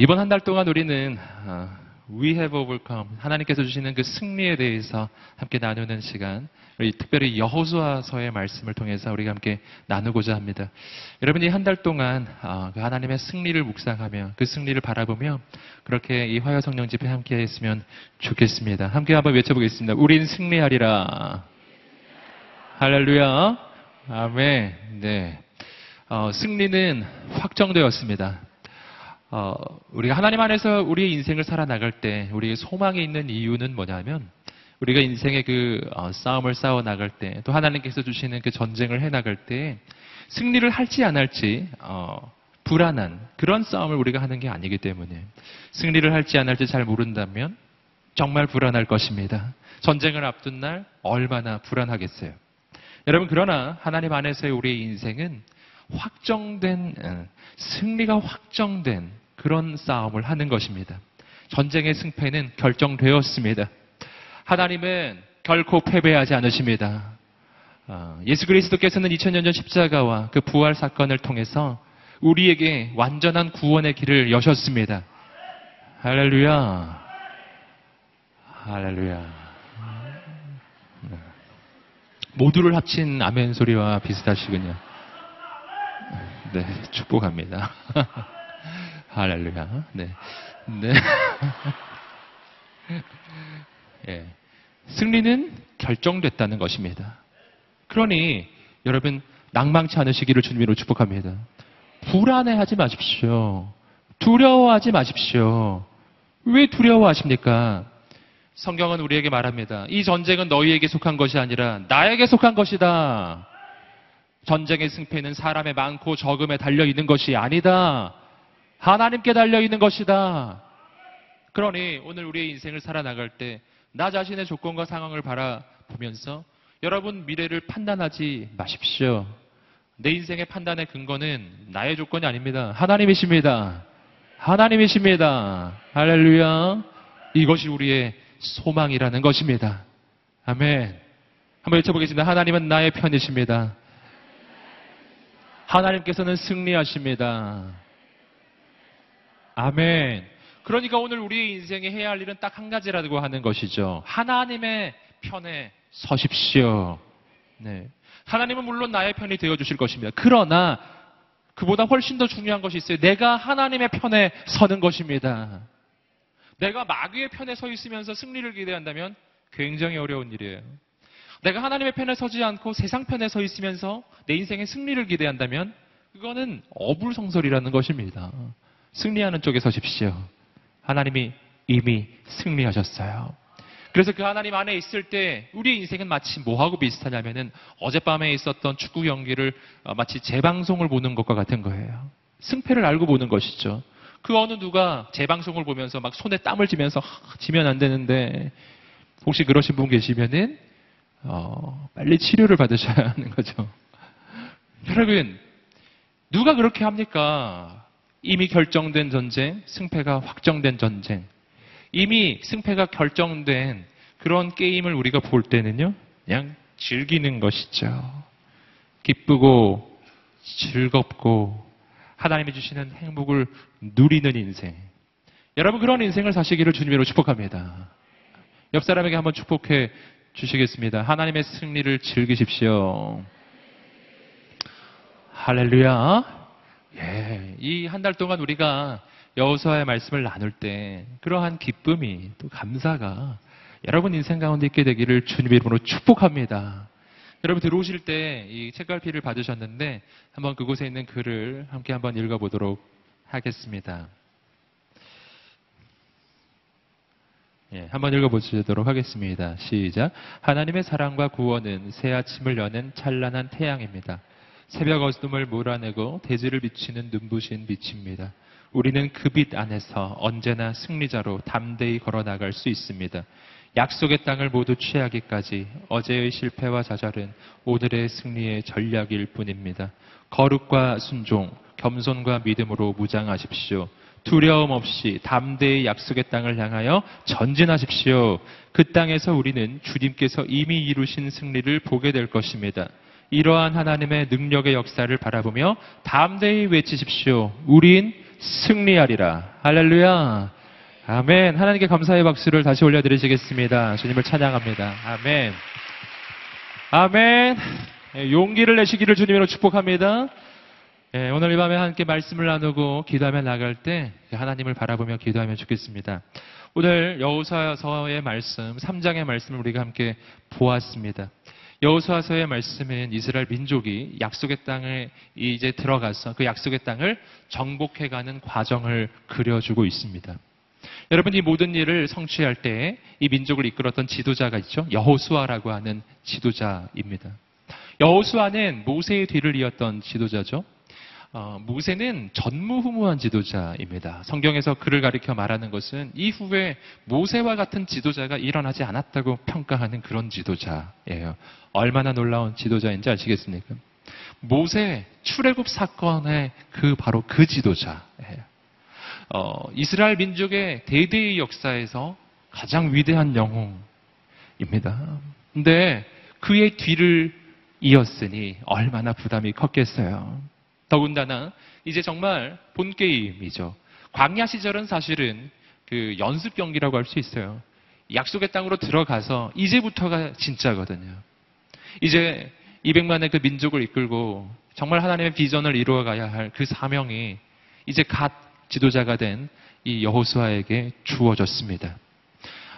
이번 한 달 동안 우리는 어, We have overcome 하나님께서 주시는 그 승리에 대해서 함께 나누는 시간 특별히 여호수아서의 말씀을 통해서 우리가 함께 나누고자 합니다. 여러분이 한 달 동안 어, 그 하나님의 승리를 묵상하며 그 승리를 바라보며 그렇게 이 화요 성령 집회 함께 했으면 좋겠습니다. 함께 한번 외쳐보겠습니다. 우린 승리하리라. 할렐루야. 아멘. 네. 어, 승리는 확정되었습니다. 어, 우리가 하나님 안에서 우리의 인생을 살아나갈 때 우리의 소망이 있는 이유는 뭐냐면 우리가 인생의 그 어, 싸움을 싸워 나갈 때 또 하나님께서 주시는 그 전쟁을 해 나갈 때 승리를 할지 안 할지 어, 불안한 그런 싸움을 우리가 하는 게 아니기 때문에 승리를 할지 안 할지 잘 모른다면 정말 불안할 것입니다. 전쟁을 앞둔 날 얼마나 불안하겠어요. 여러분 그러나 하나님 안에서의 우리의 인생은 확정된 어, 승리가 확정된 그런 싸움을 하는 것입니다. 전쟁의 승패는 결정되었습니다. 하나님은 결코 패배하지 않으십니다. 어, 예수 그리스도께서는 2000년 전 십자가와 그 부활 사건을 통해서 우리에게 완전한 구원의 길을 여셨습니다. 할렐루야. 할렐루야. 모두를 합친 아멘 소리와 비슷하시군요. 네, 축복합니다. 할렐루야. 네. 네. 예. 승리는 결정됐다는 것입니다. 그러니 여러분 낭망치 않으시기를 주님으로 축복합니다. 불안해하지 마십시오. 두려워하지 마십시오. 왜 두려워하십니까? 성경은 우리에게 말합니다. 이 전쟁은 너희에게 속한 것이 아니라 나에게 속한 것이다. 전쟁의 승패는 사람의 많고 적음에 달려 있는 것이 아니다. 하나님께 달려 있는 것이다. 그러니 오늘 우리의 인생을 살아나갈 때 나 자신의 조건과 상황을 바라보면서 여러분 미래를 판단하지 마십시오. 내 인생의 판단의 근거는 나의 조건이 아닙니다. 하나님이십니다. 하나님이십니다. 할렐루야. 이것이 우리의 소망이라는 것입니다. 아멘. 한번 외쳐보겠습니다. 하나님은 나의 편이십니다. 하나님께서는 승리하십니다. 아멘. 그러니까 오늘 우리 인생에 해야 할 일은 딱 한 가지라고 하는 것이죠. 하나님의 편에 서십시오. 네. 하나님은 물론 나의 편이 되어 주실 것입니다. 그러나 그보다 훨씬 더 중요한 것이 있어요. 내가 하나님의 편에 서는 것입니다. 내가 마귀의 편에 서 있으면서 승리를 기대한다면 굉장히 어려운 일이에요. 내가 하나님의 편에 서지 않고 세상 편에 서 있으면서 내 인생의 승리를 기대한다면 그거는 어불성설이라는 것입니다. 승리하는 쪽에 서십시오. 하나님이 이미 승리하셨어요. 그래서 그 하나님 안에 있을 때 우리의 인생은 마치 뭐하고 비슷하냐면은 어젯밤에 있었던 축구 경기를 어, 마치 재방송을 보는 것과 같은 거예요. 승패를 알고 보는 것이죠. 그 어느 누가 재방송을 보면서 막 손에 땀을 쥐면서 하, 지면 안 되는데 혹시 그러신 분 계시면은 어, 빨리 치료를 받으셔야 하는 거죠. 여러분 누가 그렇게 합니까? 이미 결정된 전쟁, 승패가 확정된 전쟁. 이미 승패가 결정된 그런 게임을 우리가 볼 때는요, 그냥 즐기는 것이죠. 기쁘고 즐겁고 하나님이 주시는 행복을 누리는 인생. 여러분 그런 인생을 사시기를 주님으로 축복합니다. 옆 사람에게 한번 축복해 주시겠습니다. 하나님의 승리를 즐기십시오. 할렐루야. 예, 이 한 달 동안 우리가 여호수아의 말씀을 나눌 때 그러한 기쁨이 또 감사가 여러분 인생 가운데 있게 되기를 주님의 이름으로 축복합니다. 여러분 들어오실 때 이 책갈피를 받으셨는데 한번 그곳에 있는 글을 함께 한번 읽어보도록 하겠습니다. 예, 한번 읽어보시도록 하겠습니다. 시작. 하나님의 사랑과 구원은 새 아침을 여는 찬란한 태양입니다. 새벽 어둠을 몰아내고 대지를 비치는 눈부신 빛입니다. 우리는 그 빛 안에서 언제나 승리자로 담대히 걸어 나갈 수 있습니다. 약속의 땅을 모두 취하기까지 어제의 실패와 좌절은 오늘의 승리의 전략일 뿐입니다. 거룩과 순종, 겸손과 믿음으로 무장하십시오. 두려움 없이 담대히 약속의 땅을 향하여 전진하십시오. 그 땅에서 우리는 주님께서 이미 이루신 승리를 보게 될 것입니다. 이러한 하나님의 능력의 역사를 바라보며 담대히 외치십시오. 우린 승리하리라. 할렐루야. 아멘. 하나님께 감사의 박수를 다시 올려드리시겠습니다. 주님을 찬양합니다. 아멘. 아멘. 예, 용기를 내시기를 주님으로 축복합니다. 예, 오늘 이 밤에 함께 말씀을 나누고 기도하며 나갈 때 하나님을 바라보며 기도하면 좋겠습니다. 오늘 여호수아서의 말씀, 3장의 말씀을 우리가 함께 보았습니다. 여호수아서의 말씀은 이스라엘 민족이 약속의 땅에 이제 들어가서 그 약속의 땅을 정복해가는 과정을 그려주고 있습니다. 여러분 이 모든 일을 성취할 때 이 민족을 이끌었던 지도자가 있죠. 여호수아라고 하는 지도자입니다. 여호수아는 모세의 뒤를 이었던 지도자죠. 어, 모세는 전무후무한 지도자입니다. 성경에서 그를 가리켜 말하는 것은 이후에 모세와 같은 지도자가 일어나지 않았다고 평가하는 그런 지도자예요. 얼마나 놀라운 지도자인지 아시겠습니까? 모세 출애굽 사건의 그 바로 그 지도자예요. 어, 이스라엘 민족의 대대의 역사에서 가장 위대한 영웅입니다. 근데 그의 뒤를 이었으니 얼마나 부담이 컸겠어요. 더군다나 이제 정말 본 게임이죠. 광야 시절은 사실은 그 연습 경기라고 할 수 있어요. 약속의 땅으로 들어가서 이제부터가 진짜거든요. 이제 200만의 그 민족을 이끌고 정말 하나님의 비전을 이루어가야 할 그 사명이 이제 갓 지도자가 된 이 여호수아에게 주어졌습니다.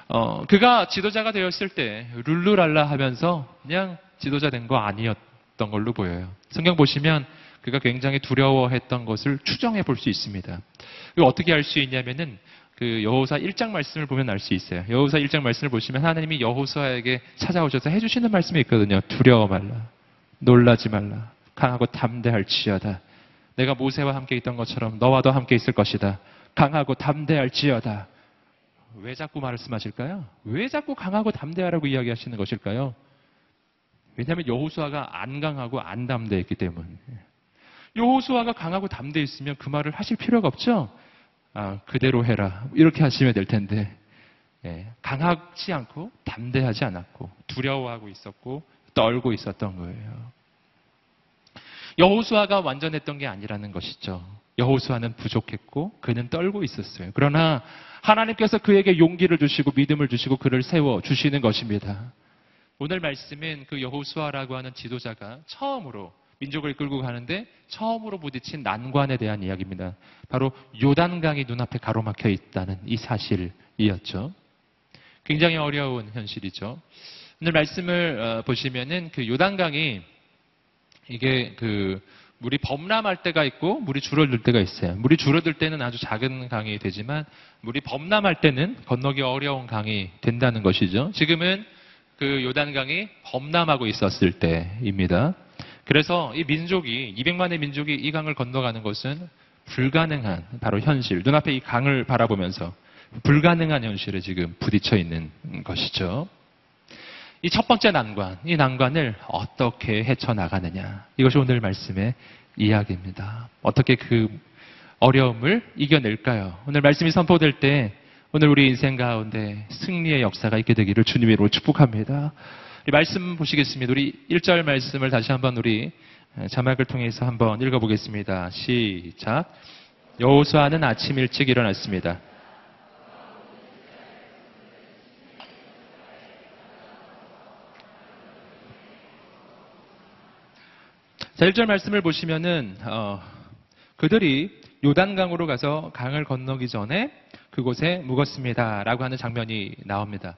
어, 그가 지도자가 되었을 때 룰루랄라 하면서 그냥 지도자 된 거 아니었던 걸로 보여요. 성경 보시면 그가 굉장히 두려워했던 것을 추정해 볼 수 있습니다. 어떻게 알 수 있냐면은 그 여호사 1장 말씀을 보면 알 수 있어요. 여호사 1장 말씀을 보시면 하나님이 여호사에게 찾아오셔서 해주시는 말씀이 있거든요. 두려워 말라, 놀라지 말라, 강하고 담대할지어다. 내가 모세와 함께 있던 것처럼 너와도 함께 있을 것이다. 강하고 담대할지어다. 왜 자꾸 말씀하실까요? 왜 자꾸 강하고 담대하라고 이야기하시는 것일까요? 왜냐하면 여호수아가 안 강하고 안 담대했기 때문에. 여호수아가 강하고 담대했으면 그 말을 하실 필요가 없죠. 아, 그대로 해라. 이렇게 하시면 될 텐데 예, 강하지 않고 담대하지 않았고 두려워하고 있었고 떨고 있었던 거예요. 여호수아가 완전했던 게 아니라는 것이죠. 여호수아는 부족했고 그는 떨고 있었어요. 그러나 하나님께서 그에게 용기를 주시고 믿음을 주시고 그를 세워 주시는 것입니다. 오늘 말씀은 그 여호수아라고 하는 지도자가 처음으로 민족을 이끌고 가는데 처음으로 부딪힌 난관에 대한 이야기입니다. 바로 요단강이 눈앞에 가로막혀 있다는 이 사실이었죠. 굉장히 어려운 현실이죠. 오늘 말씀을 어, 보시면은 그 요단강이 이게 그 물이 범람할 때가 있고 물이 줄어들 때가 있어요. 물이 줄어들 때는 아주 작은 강이 되지만 물이 범람할 때는 건너기 어려운 강이 된다는 것이죠. 지금은 그 요단강이 범람하고 있었을 때입니다. 그래서 이 민족이 200만의 민족이 이 강을 건너가는 것은 불가능한 바로 현실. 눈앞에 이 강을 바라보면서 불가능한 현실에 지금 부딪혀 있는 것이죠. 이 첫 번째 난관, 이 난관을 어떻게 헤쳐나가느냐. 이것이 오늘 말씀의 이야기입니다. 어떻게 그 어려움을 이겨낼까요? 오늘 말씀이 선포될 때 오늘 우리 인생 가운데 승리의 역사가 있게 되기를 주님으로 축복합니다. 말씀 보시겠습니다. 우리 1절 말씀을 다시 한번 우리 자막을 통해서 한번 읽어보겠습니다. 시작. 여호수아는 아침 일찍 일어났습니다. 자, 1절 말씀을 보시면은, 어, 그들이 요단강으로 가서 강을 건너기 전에 그곳에 묵었습니다. 라고 하는 장면이 나옵니다.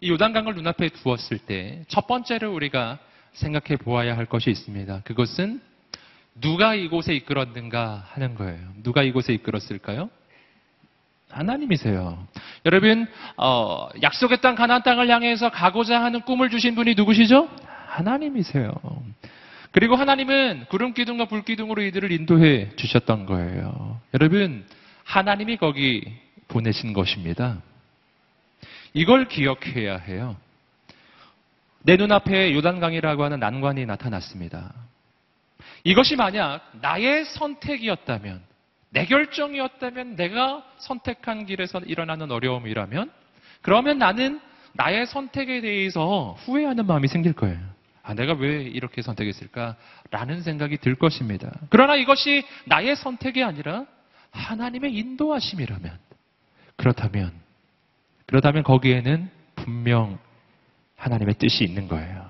이 요단강을 눈앞에 두었을 때 첫 번째로 우리가 생각해 보아야 할 것이 있습니다. 그것은 누가 이곳에 이끌었는가 하는 거예요. 누가 이곳에 이끌었을까요? 하나님이세요. 여러분, 어, 약속의 땅 가나안 땅을 향해서 가고자 하는 꿈을 주신 분이 누구시죠? 하나님이세요. 그리고 하나님은 구름 기둥과 불 기둥으로 이들을 인도해 주셨던 거예요. 여러분, 하나님이 거기 보내신 것입니다. 이걸 기억해야 해요. 내 눈앞에 요단강이라고 하는 난관이 나타났습니다. 이것이 만약 나의 선택이었다면, 내 결정이었다면, 내가 선택한 길에서 일어나는 어려움이라면, 그러면 나는 나의 선택에 대해서 후회하는 마음이 생길 거예요. 아, 내가 왜 이렇게 선택했을까? 라는 생각이 들 것입니다. 그러나 이것이 나의 선택이 아니라 하나님의 인도하심이라면 그렇다면 그렇다면 거기에는 분명 하나님의 뜻이 있는 거예요.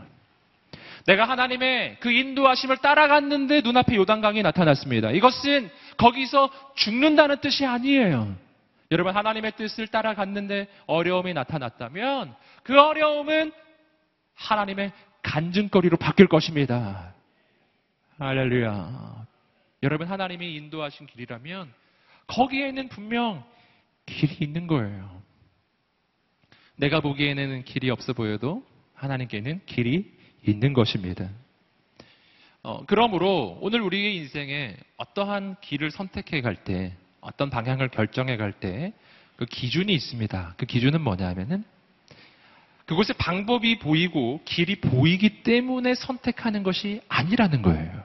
내가 하나님의 그 인도하심을 따라갔는데 눈앞에 요단강이 나타났습니다. 이것은 거기서 죽는다는 뜻이 아니에요. 여러분 하나님의 뜻을 따라갔는데 어려움이 나타났다면 그 어려움은 하나님의 간증거리로 바뀔 것입니다. 할렐루야. 여러분 하나님이 인도하신 길이라면 거기에는 분명 길이 있는 거예요. 내가 보기에는 길이 없어 보여도 하나님께는 길이 있는 것입니다. 어, 그러므로 오늘 우리의 인생에 어떠한 길을 선택해 갈 때, 어떤 방향을 결정해 갈 때 그 기준이 있습니다. 그 기준은 뭐냐 하면은 그곳에 방법이 보이고 길이 보이기 때문에 선택하는 것이 아니라는 거예요.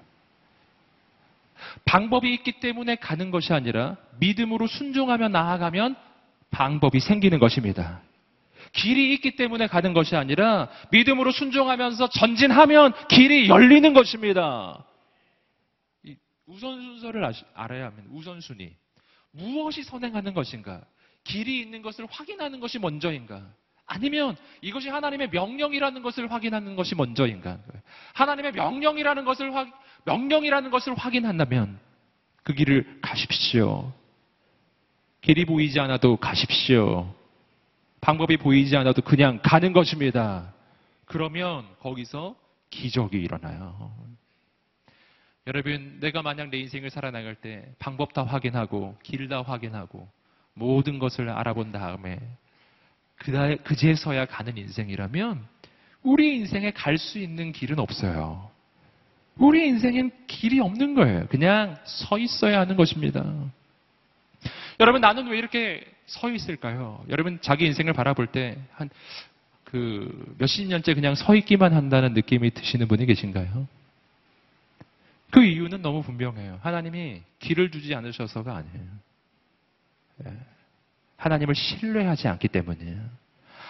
방법이 있기 때문에 가는 것이 아니라 믿음으로 순종하며 나아가면 방법이 생기는 것입니다. 길이 있기 때문에 가는 것이 아니라 믿음으로 순종하면서 전진하면 길이 열리는 것입니다. 우선순서를 알아야 합니다. 우선순위. 무엇이 선행하는 것인가? 길이 있는 것을 확인하는 것이 먼저인가? 아니면 이것이 하나님의 명령이라는 것을 확인하는 것이 먼저인가? 하나님의 명령이라는 것을 확, 명령이라는 것을 확인한다면 그 길을 가십시오. 길이 보이지 않아도 가십시오. 방법이 보이지 않아도 그냥 가는 것입니다. 그러면 거기서 기적이 일어나요. 여러분, 내가 만약 내 인생을 살아나갈 때 방법 다 확인하고 길 다 확인하고 모든 것을 알아본 다음에 그제서야 가는 인생이라면 우리 인생에 갈 수 있는 길은 없어요. 우리 인생엔 길이 없는 거예요. 그냥 서 있어야 하는 것입니다. 여러분, 나는 왜 이렇게 서 있을까요? 여러분, 자기 인생을 바라볼 때, 한, 그, 몇십 년째 그냥 서 있기만 한다는 느낌이 드시는 분이 계신가요? 그 이유는 너무 분명해요. 하나님이 길을 주지 않으셔서가 아니에요. 예. 하나님을 신뢰하지 않기 때문이에요.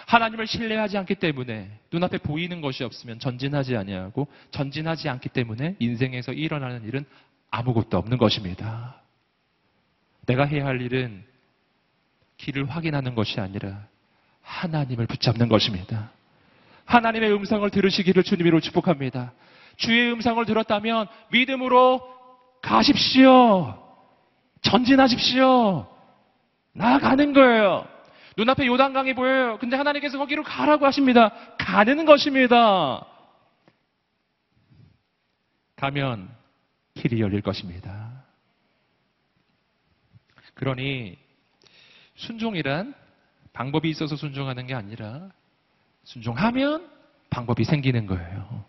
하나님을 신뢰하지 않기 때문에 눈앞에 보이는 것이 없으면 전진하지 아니하고 전진하지 않기 때문에 인생에서 일어나는 일은 아무것도 없는 것입니다. 내가 해야 할 일은 길을 확인하는 것이 아니라 하나님을 붙잡는 것입니다. 하나님의 음성을 들으시기를 주님으로 축복합니다. 주의 음성을 들었다면 믿음으로 가십시오. 전진하십시오. 나아가는 거예요. 눈앞에 요단강이 보여요. 근데 하나님께서 거기로 가라고 하십니다. 가는 것입니다. 가면 길이 열릴 것입니다. 그러니 순종이란 방법이 있어서 순종하는 게 아니라 순종하면 방법이 생기는 거예요.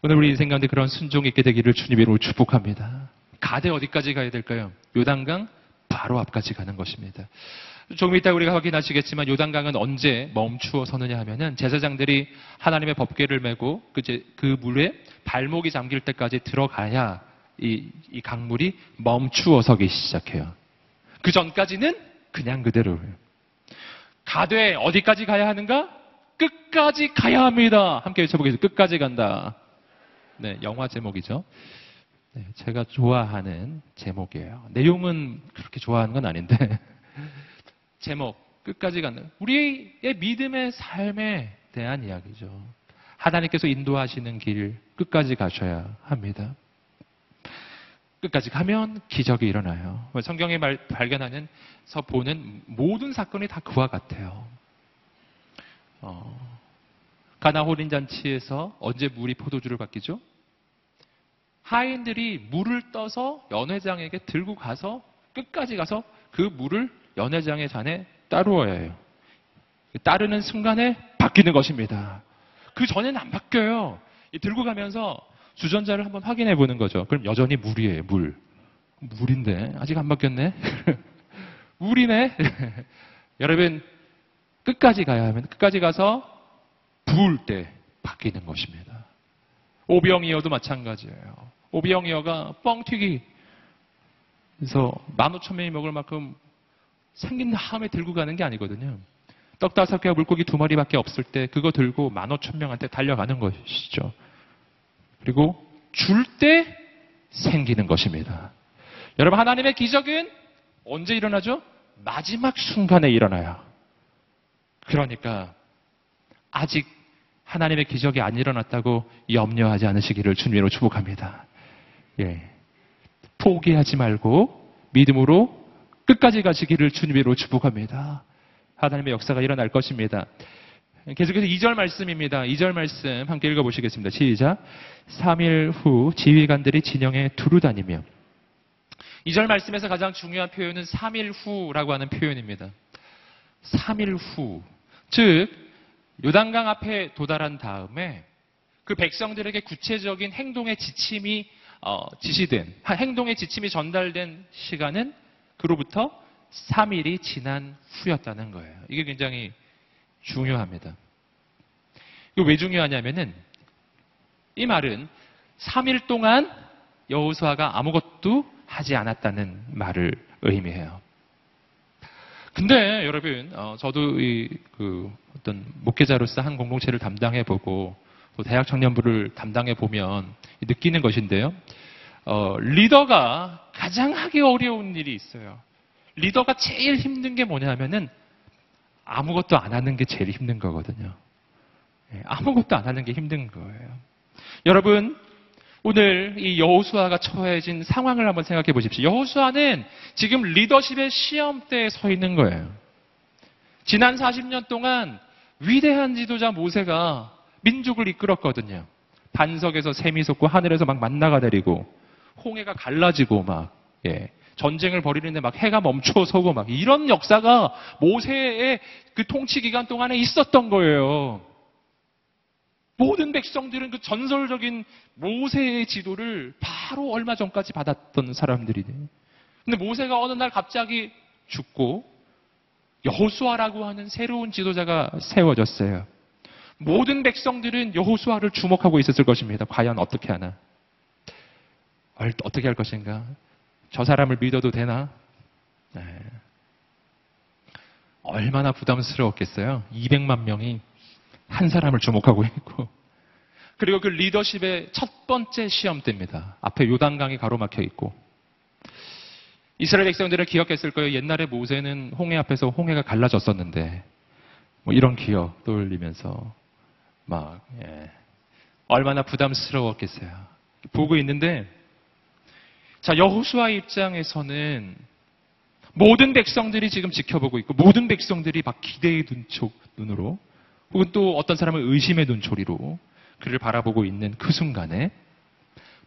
오늘 우리 인생 가운데 그런 순종이 있게 되기를 주님으로 축복합니다. 가대 어디까지 가야 될까요? 요단강 바로 앞까지 가는 것입니다. 조금 이따 우리가 확인하시겠지만 요단강은 언제 멈추어 서느냐 하면은 제사장들이 하나님의 법궤를 메고 그, 그 물에 발목이 잠길 때까지 들어가야 이, 이 강물이 멈추어 서기 시작해요. 그 전까지는 그냥 그대로예요. 가되 어디까지 가야 하는가? 끝까지 가야 합니다. 함께 외쳐보겠습니다. 끝까지 간다. 네, 영화 제목이죠. 네, 제가 좋아하는 제목이에요. 내용은 그렇게 좋아하는 건 아닌데 제목 끝까지 가는 우리의 믿음의 삶에 대한 이야기죠. 하나님께서 인도하시는 길 끝까지 가셔야 합니다. 끝까지 가면 기적이 일어나요. 성경에 말, 발견하는서 보는 모든 사건이 다 그와 같아요. 어, 가나 홀인 잔치에서 언제 물이 포도주를 바뀌죠? 하인들이 물을 떠서 연회장에게 들고 가서 끝까지 가서 그 물을 연회장의 잔에 따르어야 해요. 따르는 순간에 바뀌는 것입니다. 그 전에는 안 바뀌어요. 들고 가면서 주전자를 한번 확인해 보는 거죠. 그럼 여전히 물이에요, 물. 물인데, 아직 안 바뀌었네? 물이네? 여러분, 끝까지 가야 하면, 끝까지 가서 부을 때 바뀌는 것입니다. 오병이어도 마찬가지예요. 오병이어가 뻥튀기. 그래서 만 오천 명이 먹을 만큼 생긴 다음에 들고 가는 게 아니거든요. 떡 다섯 개와 물고기 두 마리밖에 없을 때 그거 들고 만 오천 명한테 달려가는 것이죠. 그리고 줄 때 생기는 것입니다. 여러분, 하나님의 기적은 언제 일어나죠? 마지막 순간에 일어나요. 그러니까 아직 하나님의 기적이 안 일어났다고 염려하지 않으시기를 주님으로 축복합니다. 예. 포기하지 말고 믿음으로 끝까지 가시기를 주님으로 축복합니다. 하나님의 역사가 일어날 것입니다. 계속해서 2절 말씀입니다. 2절 말씀 함께 읽어보시겠습니다. 시작. 3일 후 지휘관들이 진영에 두루 다니며 2절 말씀에서 가장 중요한 표현은 3일 후라고 하는 표현입니다. 3일 후. 즉, 요단강 앞에 도달한 다음에 그 백성들에게 구체적인 행동의 지침이 어, 지시된, 행동의 지침이 전달된 시간은 그로부터 3일이 지난 후였다는 거예요. 이게 굉장히 중요합니다. 이거 왜 중요하냐면은 이 말은 3일 동안 여호수아가 아무것도 하지 않았다는 말을 의미해요. 근데 여러분, 어, 저도 이, 그, 어떤 목회자로서 한 공동체를 담당해 보고 또 대학 청년부를 담당해 보면 느끼는 것인데요. 어, 리더가 가장 하기 어려운 일이 있어요. 리더가 제일 힘든 게 뭐냐면은 아무것도 안 하는 게 제일 힘든 거거든요. 예, 아무것도 안 하는 게 힘든 거예요. 여러분, 오늘 이 여호수아가 처해진 상황을 한번 생각해 보십시오. 여호수아는 지금 리더십의 시험대에 서 있는 거예요. 지난 40년 동안 위대한 지도자 모세가 민족을 이끌었거든요. 반석에서 샘이 솟고 하늘에서 막 만나가 내리고 홍해가 갈라지고 막 예. 전쟁을 벌이는데 막 해가 멈춰서고 막 이런 역사가 모세의 그 통치 기간 동안에 있었던 거예요. 모든 백성들은 그 전설적인 모세의 지도를 바로 얼마 전까지 받았던 사람들이네. 근데 모세가 어느 날 갑자기 죽고 여호수아라고 하는 새로운 지도자가 세워졌어요. 모든 백성들은 여호수아를 주목하고 있었을 것입니다. 과연 어떻게 하나? 어떻게 할 것인가? 저 사람을 믿어도 되나? 네. 얼마나 부담스러웠겠어요? 200만 명이 한 사람을 주목하고 있고. 그리고 그 리더십의 첫 번째 시험 때입니다. 앞에 요단강이 가로막혀 있고. 이스라엘 백성들을 기억했을 거예요. 옛날에 모세는 홍해 앞에서 홍해가 갈라졌었는데, 뭐 이런 기억 떠올리면서, 막, 예. 얼마나 부담스러웠겠어요. 보고 있는데, 자, 여호수아 입장에서는 모든 백성들이 지금 지켜보고 있고 모든 백성들이 막 기대의 눈촉 눈으로 혹은 또 어떤 사람은 의심의 눈초리로 그를 바라보고 있는 그 순간에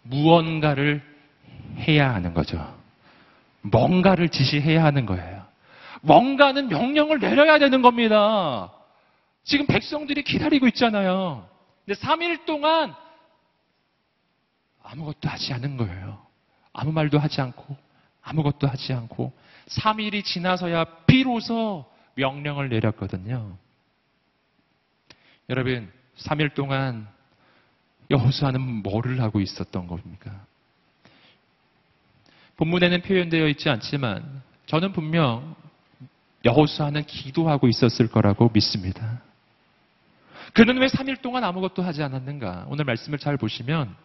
무언가를 해야 하는 거죠. 뭔가를 지시해야 하는 거예요. 뭔가는 명령을 내려야 되는 겁니다. 지금 백성들이 기다리고 있잖아요. 근데 3일 동안 아무것도 하지 않은 거예요. 아무 말도 하지 않고 아무것도 하지 않고 3일이 지나서야 비로소 명령을 내렸거든요. 여러분, 3일 동안 여호수아는 뭐를 하고 있었던 겁니까? 본문에는 표현되어 있지 않지만 저는 분명 여호수아는 기도하고 있었을 거라고 믿습니다. 그는 왜 3일 동안 아무것도 하지 않았는가? 오늘 말씀을 잘 보시면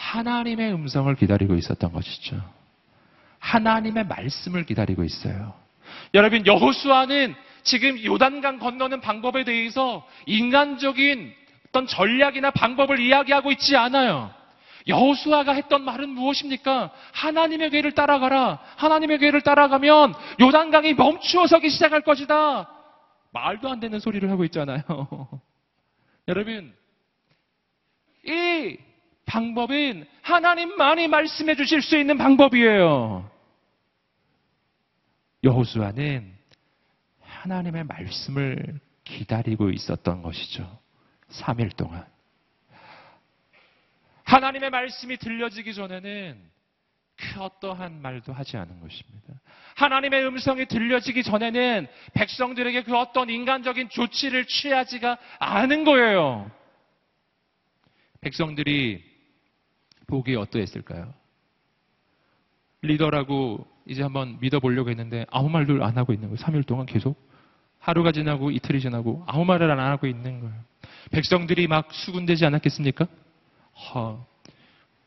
하나님의 음성을 기다리고 있었던 것이죠. 하나님의 말씀을 기다리고 있어요. 여러분, 여호수아는 지금 요단강 건너는 방법에 대해서 인간적인 어떤 전략이나 방법을 이야기하고 있지 않아요. 여호수아가 했던 말은 무엇입니까? 하나님의 궤를 따라가라. 하나님의 궤를 따라가면 요단강이 멈추어 서기 시작할 것이다. 말도 안 되는 소리를 하고 있잖아요. 여러분, 이 방법은 하나님만이 말씀해 주실 수 있는 방법이에요. 여호수아는 하나님의 말씀을 기다리고 있었던 것이죠. 3일 동안. 하나님의 말씀이 들려지기 전에는 그 어떠한 말도 하지 않은 것입니다. 하나님의 음성이 들려지기 전에는 백성들에게 그 어떤 인간적인 조치를 취하지가 않은 거예요. 백성들이 보기에 어떠했을까요? 리더라고 이제 한번 믿어보려고 했는데 아무 말도 안 하고 있는 거예요. 3일 동안 계속. 하루가 지나고 이틀이 지나고 아무 말을 안 하고 있는 거예요. 백성들이 막 수군되지 않았겠습니까? 허,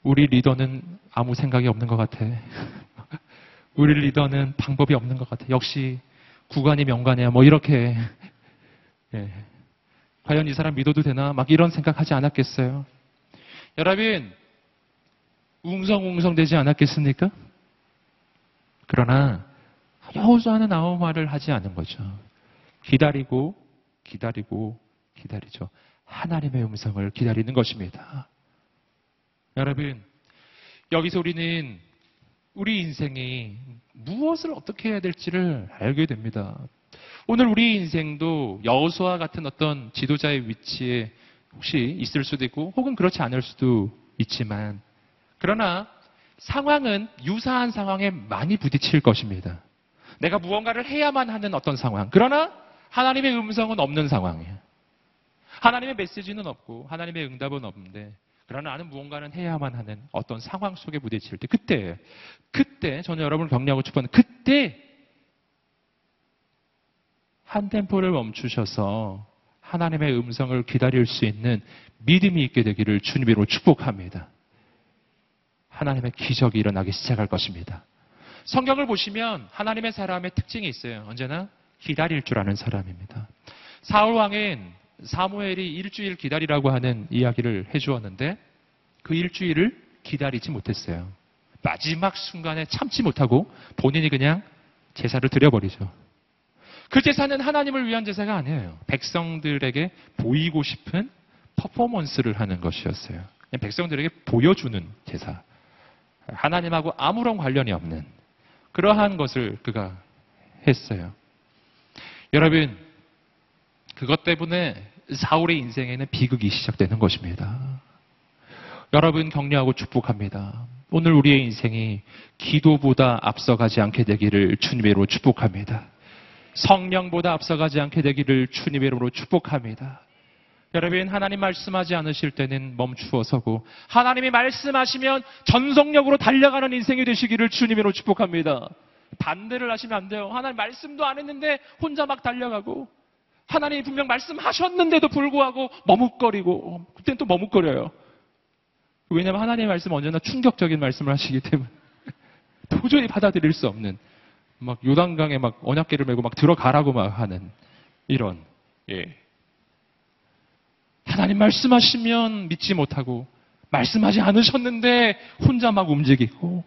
우리 리더는 아무 생각이 없는 것 같아. 우리 리더는 방법이 없는 것 같아. 역시 구간이 명관이야. 뭐 이렇게. 예. 과연 이 사람 믿어도 되나? 막 이런 생각하지 않았겠어요? 여러분, 웅성웅성 되지 않았겠습니까? 그러나 여호수아는 아무 말을 하지 않은 거죠. 기다리고 기다리고 기다리죠. 하나님의 음성을 기다리는 것입니다. 여러분, 여기서 우리는 우리 인생이 무엇을 어떻게 해야 될지를 알게 됩니다. 오늘 우리 인생도 여호수아 같은 어떤 지도자의 위치에 혹시 있을 수도 있고 혹은 그렇지 않을 수도 있지만 그러나 상황은 유사한 상황에 많이 부딪힐 것입니다. 내가 무언가를 해야만 하는 어떤 상황. 그러나 하나님의 음성은 없는 상황이에요. 하나님의 메시지는 없고 하나님의 응답은 없는데 그러나 나는 무언가는 해야만 하는 어떤 상황 속에 부딪힐 때 그때 그때 저는 여러분을 격려하고 축복하는 그때 한 템포를 멈추셔서 하나님의 음성을 기다릴 수 있는 믿음이 있게 되기를 주님으로 축복합니다. 하나님의 기적이 일어나기 시작할 것입니다. 성경을 보시면 하나님의 사람의 특징이 있어요. 언제나 기다릴 줄 아는 사람입니다. 사울 왕은 사무엘이 일주일 기다리라고 하는 이야기를 해주었는데 그 일주일을 기다리지 못했어요. 마지막 순간에 참지 못하고 본인이 그냥 제사를 드려버리죠. 그 제사는 하나님을 위한 제사가 아니에요. 백성들에게 보이고 싶은 퍼포먼스를 하는 것이었어요. 백성들에게 보여주는 제사. 하나님하고 아무런 관련이 없는 그러한 것을 그가 했어요. 여러분, 그것 때문에 사울의 인생에는 비극이 시작되는 것입니다. 여러분 격려하고 축복합니다. 오늘 우리의 인생이 기도보다 앞서가지 않게 되기를 주님으로 축복합니다. 성령보다 앞서가지 않게 되기를 주님의 이름으로 축복합니다. 여러분 하나님 말씀하지 않으실 때는 멈추어 서고 하나님이 말씀하시면 전속력으로 달려가는 인생이 되시기를 주님으로 축복합니다. 반대를 하시면 안 돼요. 하나님 말씀도 안 했는데 혼자 막 달려가고 하나님이 분명 말씀하셨는데도 불구하고 머뭇거리고 그때는 또 머뭇거려요. 왜냐하면 하나님의 말씀은 언제나 충격적인 말씀을 하시기 때문에 도저히 받아들일 수 없는 막 요단강에 막 언약계를 메고 막 들어가라고 막 하는 이런 예. 하나님 말씀하시면 믿지 못하고 말씀하지 않으셨는데 혼자 막 움직이고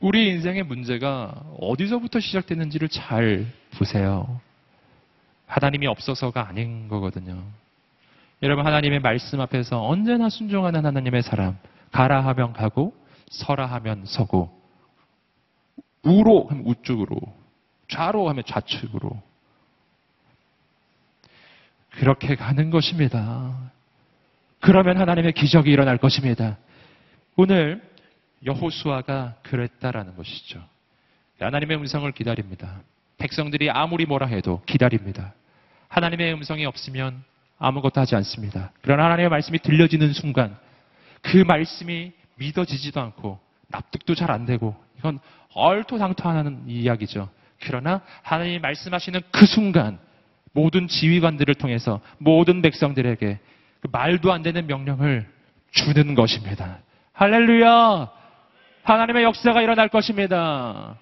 우리 인생의 문제가 어디서부터 시작되는지를 잘 보세요. 하나님이 없어서가 아닌 거거든요. 여러분 하나님의 말씀 앞에서 언제나 순종하는 하나님의 사람 가라 하면 가고 서라 하면 서고 우로 하면 우측으로 좌로 하면 좌측으로 그렇게 가는 것입니다. 그러면 하나님의 기적이 일어날 것입니다. 오늘 여호수아가 그랬다라는 것이죠. 하나님의 음성을 기다립니다. 백성들이 아무리 뭐라 해도 기다립니다. 하나님의 음성이 없으면 아무것도 하지 않습니다. 그러나 하나님의 말씀이 들려지는 순간 그 말씀이 믿어지지도 않고 납득도 잘 안 되고 이건 얼토당토하는 이야기죠. 그러나 하나님이 말씀하시는 그 순간 모든 지휘관들을 통해서 모든 백성들에게 그 말도 안 되는 명령을 주는 것입니다. 할렐루야! 하나님의 역사가 일어날 것입니다.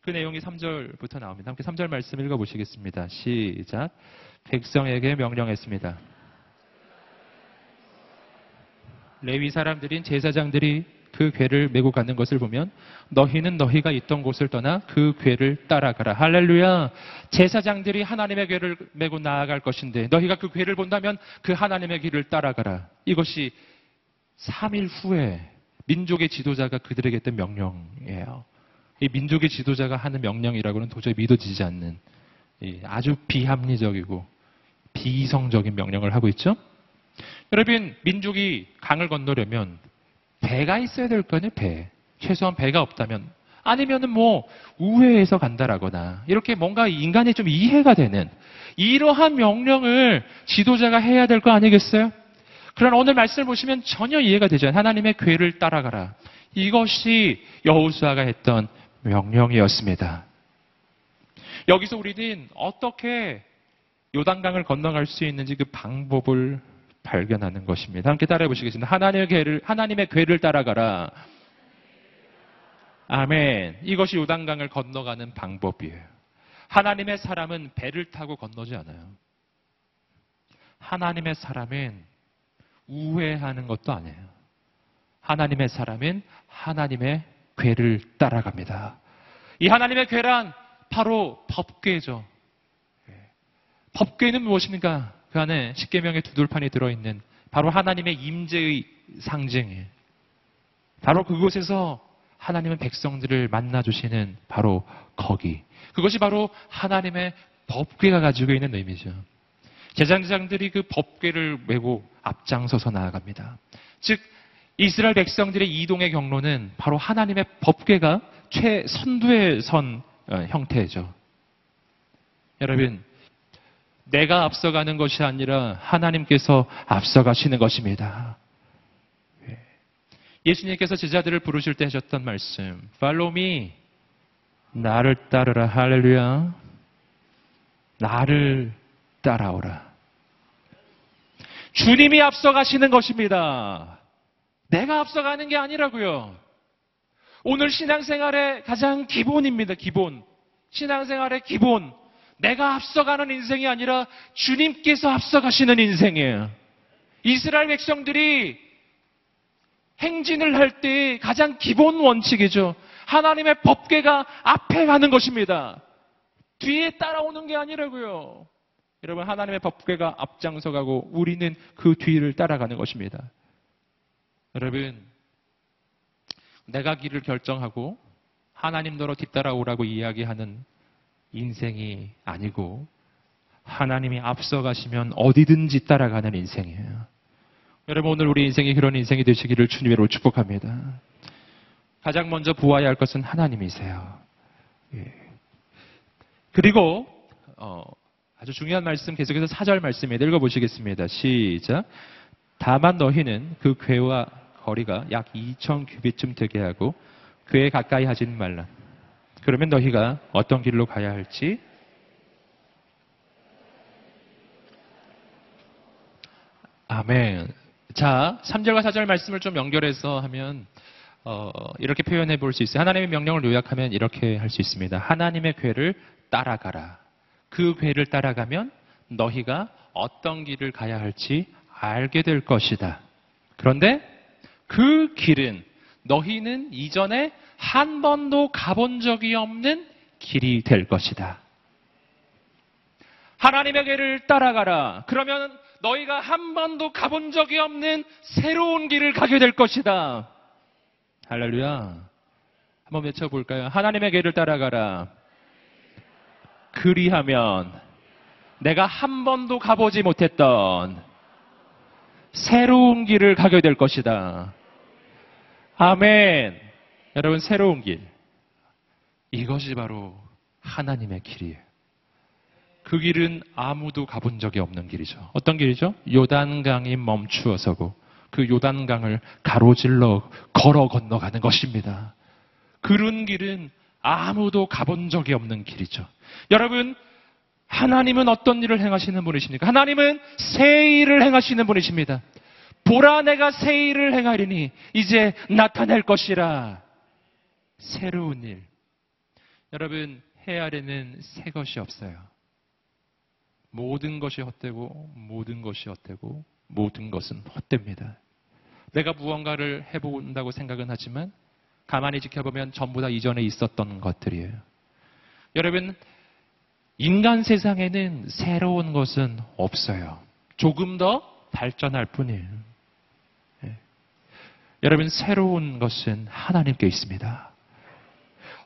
그 내용이 3절부터 나옵니다. 함께 3절 말씀 읽어보시겠습니다. 시작. 백성에게 명령했습니다. 레위 사람들인 제사장들이 그 괴를 메고 가는 것을 보면 너희는 너희가 있던 곳을 떠나 그 괴를 따라가라. 할렐루야. 제사장들이 하나님의 괴를 메고 나아갈 것인데 너희가 그 괴를 본다면 그 하나님의 길을 따라가라. 이것이 3일 후에 민족의 지도자가 그들에게 했던 명령이에요. 이 민족의 지도자가 하는 명령이라고는 도저히 믿어지지 않는 아주 비합리적이고 비이성적인 명령을 하고 있죠. 여러분 민족이 강을 건너려면 배가 있어야 될거 아니에요, 배. 최소한 배가 없다면. 아니면은 뭐, 우회해서 간다라거나, 이렇게 뭔가 인간이 좀 이해가 되는, 이러한 명령을 지도자가 해야 될 거 아니겠어요? 그러나 오늘 말씀을 보시면 전혀 이해가 되지 않아요. 하나님의 괴를 따라가라. 이것이 여호수아가 했던 명령이었습니다. 여기서 우리는 어떻게 요단강을 건너갈 수 있는지 그 방법을 발견하는 것입니다. 함께 따라해 보시겠습니다. 하나님의 괴를, 하나님의 괴를 따라가라. 아멘. 이것이 요단강을 건너가는 방법이에요. 하나님의 사람은 배를 타고 건너지 않아요. 하나님의 사람은 우회하는 것도 아니에요. 하나님의 사람은 하나님의 괴를 따라갑니다. 이 하나님의 괴란 바로 법궤죠. 예. 법궤는 무엇입니까? 그 안에 십계명의 두들판이 들어있는 바로 하나님의 임재의 상징이에요. 바로 그곳에서 하나님은 백성들을 만나주시는 바로 거기. 그것이 바로 하나님의 법궤가 가지고 있는 의미죠. 제장장들이 그 법궤를 메고 앞장서서 나아갑니다. 즉 이스라엘 백성들의 이동의 경로는 바로 하나님의 법궤가 최선두에 선 어, 형태죠. 여러분, 내가 앞서가는 것이 아니라 하나님께서 앞서가시는 것입니다. 예. 예수님께서 제자들을 부르실 때 하셨던 말씀, Follow me. 나를 따르라. 할렐루야. 나를 따라오라. 주님이 앞서가시는 것입니다. 내가 앞서가는 게 아니라고요. 오늘 신앙생활의 가장 기본입니다. 기본. 신앙생활의 기본. 내가 앞서가는 인생이 아니라 주님께서 앞서가시는 인생이에요. 이스라엘 백성들이 행진을 할 때 가장 기본 원칙이죠. 하나님의 법궤가 앞에 가는 것입니다. 뒤에 따라오는 게 아니라고요. 여러분 하나님의 법궤가 앞장서 가고 우리는 그 뒤를 따라가는 것입니다. 여러분 내가 길을 결정하고 하나님더러 뒤따라오라고 이야기하는 인생이 아니고 하나님이 앞서가시면 어디든지 따라가는 인생이에요. 여러분 오늘 우리 인생이 그런 인생이 되시기를 주님으로 축복합니다. 가장 먼저 보아야 할 것은 하나님이세요. 예. 그리고 어, 아주 중요한 말씀 계속해서 사절 말씀에 읽어보시겠습니다. 시작. 다만 너희는 그 괴와 거리가 약 2천 규빗쯤 되게 하고 괴에 가까이 하진 말라. 그러면 너희가 어떤 길로 가야 할지 아멘. 자, 3절과 4절 말씀을 좀 연결해서 하면 어, 이렇게 표현해 볼 수 있어요. 하나님의 명령을 요약하면 이렇게 할 수 있습니다. 하나님의 괴를 따라가라. 그 괴를 따라가면 너희가 어떤 길을 가야 할지 알게 될 것이다. 그런데 그 길은 너희는 이전에 한 번도 가본 적이 없는 길이 될 것이다. 하나님의 길을 따라가라. 그러면 너희가 한 번도 가본 적이 없는 새로운 길을 가게 될 것이다. 할렐루야. 한번 외쳐볼까요? 하나님의 길을 따라가라. 그리하면 내가 한 번도 가보지 못했던 새로운 길을 가게 될 것이다. 아멘. 여러분, 새로운 길. 이것이 바로 하나님의 길이에요. 그 길은 아무도 가본 적이 없는 길이죠. 어떤 길이죠? 요단강이 멈추어 서고 그 요단강을 가로질러 걸어 건너가는 것입니다. 그런 길은 아무도 가본 적이 없는 길이죠. 여러분, 하나님은 어떤 일을 행하시는 분이십니까? 하나님은 새 일을 행하시는 분이십니다. 보라 내가 새 일을 행하리니 이제 나타낼 것이라. 새로운 일. 여러분, 해 아래는 새 것이 없어요. 모든 것이 헛되고 모든 것이 헛되고 모든 것은 헛됩니다. 내가 무언가를 해본다고 생각은 하지만 가만히 지켜보면 전부 다 이전에 있었던 것들이에요. 여러분, 인간 세상에는 새로운 것은 없어요. 조금 더 발전할 뿐이에요. 예. 여러분, 새로운 것은 하나님께 있습니다.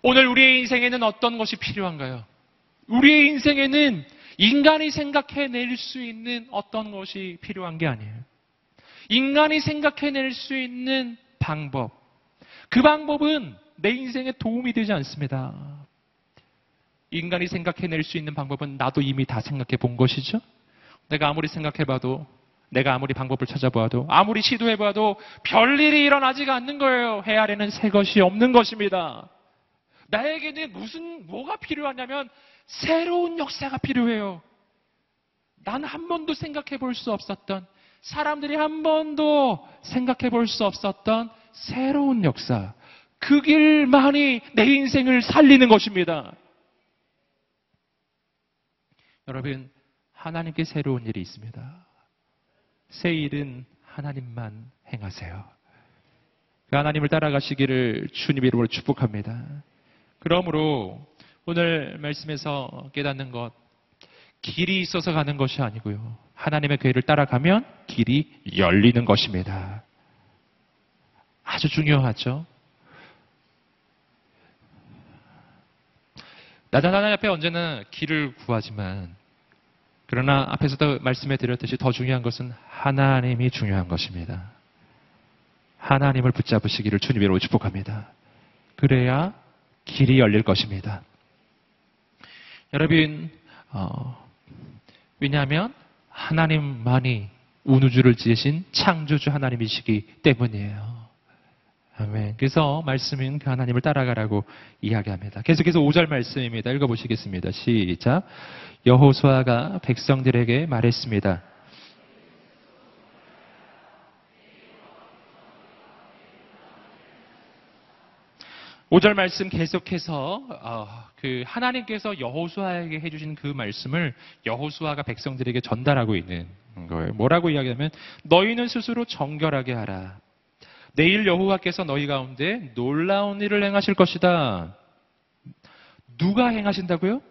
오늘 우리의 인생에는 어떤 것이 필요한가요? 우리의 인생에는 인간이 생각해낼 수 있는 어떤 것이 필요한 게 아니에요. 인간이 생각해낼 수 있는 방법. 그 방법은 내 인생에 도움이 되지 않습니다. 인간이 생각해낼 수 있는 방법은 나도 이미 다 생각해 본 것이죠. 내가 아무리 생각해봐도, 내가 아무리 방법을 찾아봐도, 아무리 시도해봐도 별일이 일어나지가 않는 거예요. 해 아래는 새 것이 없는 것입니다. 나에게는 무슨, 뭐가 필요하냐면 새로운 역사가 필요해요. 난 한 번도 생각해 볼 수 없었던 사람들이 한 번도 생각해 볼 수 없었던 새로운 역사. 그 길만이 내 인생을 살리는 것입니다. 여러분, 하나님께 새로운 일이 있습니다. 새 일은 하나님만 행하세요. 그 하나님을 따라가시기를 주님 이름으로 축복합니다. 그러므로 오늘 말씀에서 깨닫는 것, 길이 있어서 가는 것이 아니고요. 하나님의 계획을 따라가면 길이 열리는 것입니다. 아주 중요하죠. 나단 하나님 앞에 언제나 길을 구하지만 그러나 앞에서도 말씀해 드렸듯이 더 중요한 것은 하나님이 중요한 것입니다. 하나님을 붙잡으시기를 주님으로 축복합니다. 그래야 길이 열릴 것입니다. 여러분, 어, 왜냐하면 하나님만이 운우주를 지으신 창조주 하나님이시기 때문이에요. 아멘. 그래서 말씀은 그 하나님을 따라가라고 이야기합니다. 계속해서 5절 말씀입니다. 읽어보시겠습니다. 시작. 여호수아가 백성들에게 말했습니다. 5절 말씀 계속해서 어, 그 하나님께서 여호수아에게 해주신 그 말씀을 여호수아가 백성들에게 전달하고 있는 거예요. 뭐라고 이야기하면 너희는 스스로 정결하게 하라. 내일 여호와께서 너희 가운데 놀라운 일을 행하실 것이다. 누가 행하신다고요?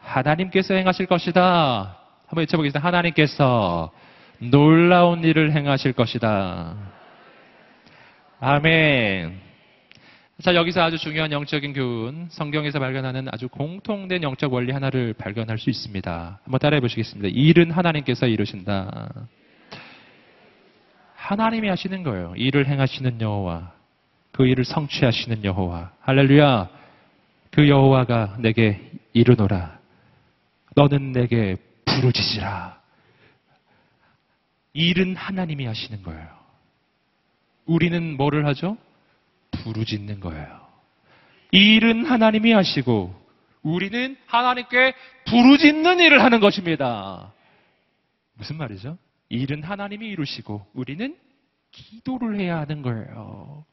하나님께서 행하실 것이다. 한번 외쳐보겠습니다. 하나님께서 놀라운 일을 행하실 것이다. 아멘. 자, 여기서 아주 중요한 영적인 교훈, 성경에서 발견하는 아주 공통된 영적 원리 하나를 발견할 수 있습니다. 한번 따라해 보시겠습니다. 일은 하나님께서 이루신다. 하나님이 하시는 거예요. 일을 행하시는 여호와, 그 일을 성취하시는 여호와. 할렐루야. 그 여호와가 내게 이르노라. 너는 내게 부르짖으라. 일은 하나님이 하시는 거예요. 우리는 뭐를 하죠? 부르짖는 거예요. 이 일은 하나님이 하시고 우리는 하나님께 부르짖는 일을 하는 것입니다. 무슨 말이죠? 이 일은 하나님이 이루시고 우리는 기도를 해야 하는 거예요.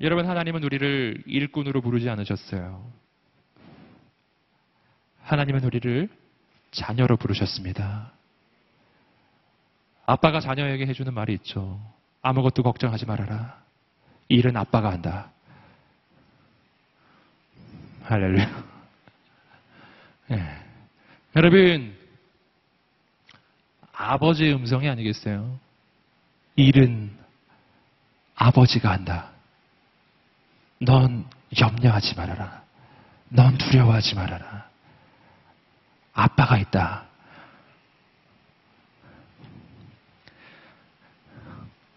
여러분 하나님은 우리를 일꾼으로 부르지 않으셨어요. 하나님은 우리를 자녀로 부르셨습니다. 아빠가 자녀에게 해주는 말이 있죠. 아무것도 걱정하지 말아라. 이 일은 아빠가 한다. 할렐루야. 네. 여러분, 아버지의 음성이 아니겠어요? 일은 아버지가 한다. 넌 염려하지 말아라. 넌 두려워하지 말아라. 아빠가 있다.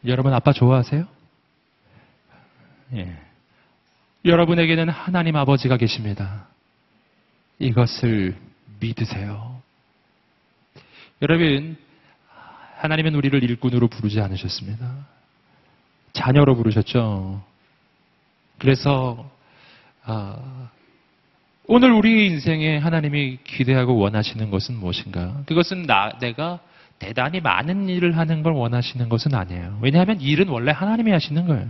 여러분 아빠 좋아하세요? 예. 여러분에게는 하나님 아버지가 계십니다. 이것을 믿으세요. 여러분, 하나님은 우리를 일꾼으로 부르지 않으셨습니다. 자녀로 부르셨죠. 그래서 아, 오늘 우리 인생에 하나님이 기대하고 원하시는 것은 무엇인가? 그것은 나, 내가 대단히 많은 일을 하는 걸 원하시는 것은 아니에요. 왜냐하면 일은 원래 하나님이 하시는 거예요.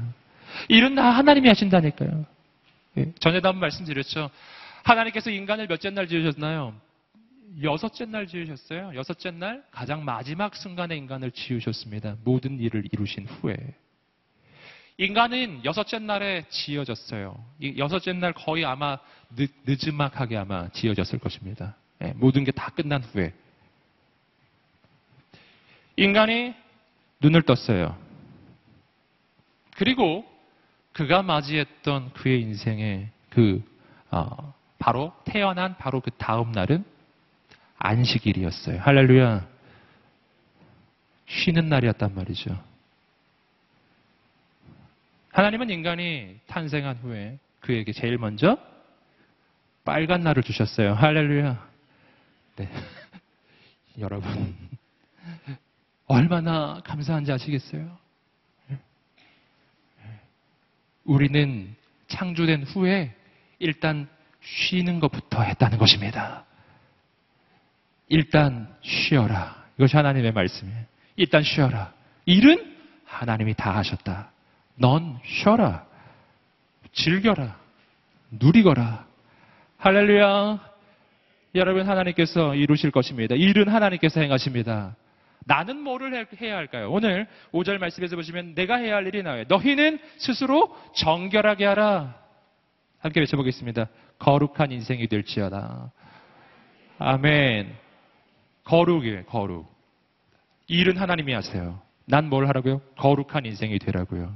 일은 다 하나님이 하신다니까요. 예, 전에도 한번 말씀드렸죠. 하나님께서 인간을 몇째 날 지으셨나요? 여섯째 날 지으셨어요. 여섯째 날 가장 마지막 순간에 인간을 지으셨습니다. 모든 일을 이루신 후에. 인간은 여섯째 날에 지어졌어요. 여섯째 날 거의 아마 늦, 늦음막하게 아마 지어졌을 것입니다. 예, 모든 게 다 끝난 후에. 인간이 눈을 떴어요. 그리고 그가 맞이했던 그의 인생의 그 어, 바로 태어난 바로 그 다음 날은 안식일이었어요. 할렐루야. 쉬는 날이었단 말이죠. 하나님은 인간이 탄생한 후에 그에게 제일 먼저 빨간 날을 주셨어요. 할렐루야. 네. 여러분. 얼마나 감사한지 아시겠어요? 우리는 창조된 후에 일단 쉬는 것부터 했다는 것입니다. 일단 쉬어라. 이것이 하나님의 말씀이에요. 일단 쉬어라. 일은 하나님이 다 하셨다. 넌 쉬어라. 즐겨라. 누리거라. 할렐루야. 여러분 하나님께서 이루실 것입니다. 일은 하나님께서 행하십니다. 나는 뭐를 해야 할까요? 오늘 5절 말씀에서 보시면 내가 해야 할 일이 나와요. 너희는 스스로 정결하게 하라. 함께 외쳐보겠습니다. 거룩한 인생이 될지어다. 아멘. 거룩이에요, 거룩. 일은 하나님이 하세요. 난 뭘 하라고요? 거룩한 인생이 되라고요.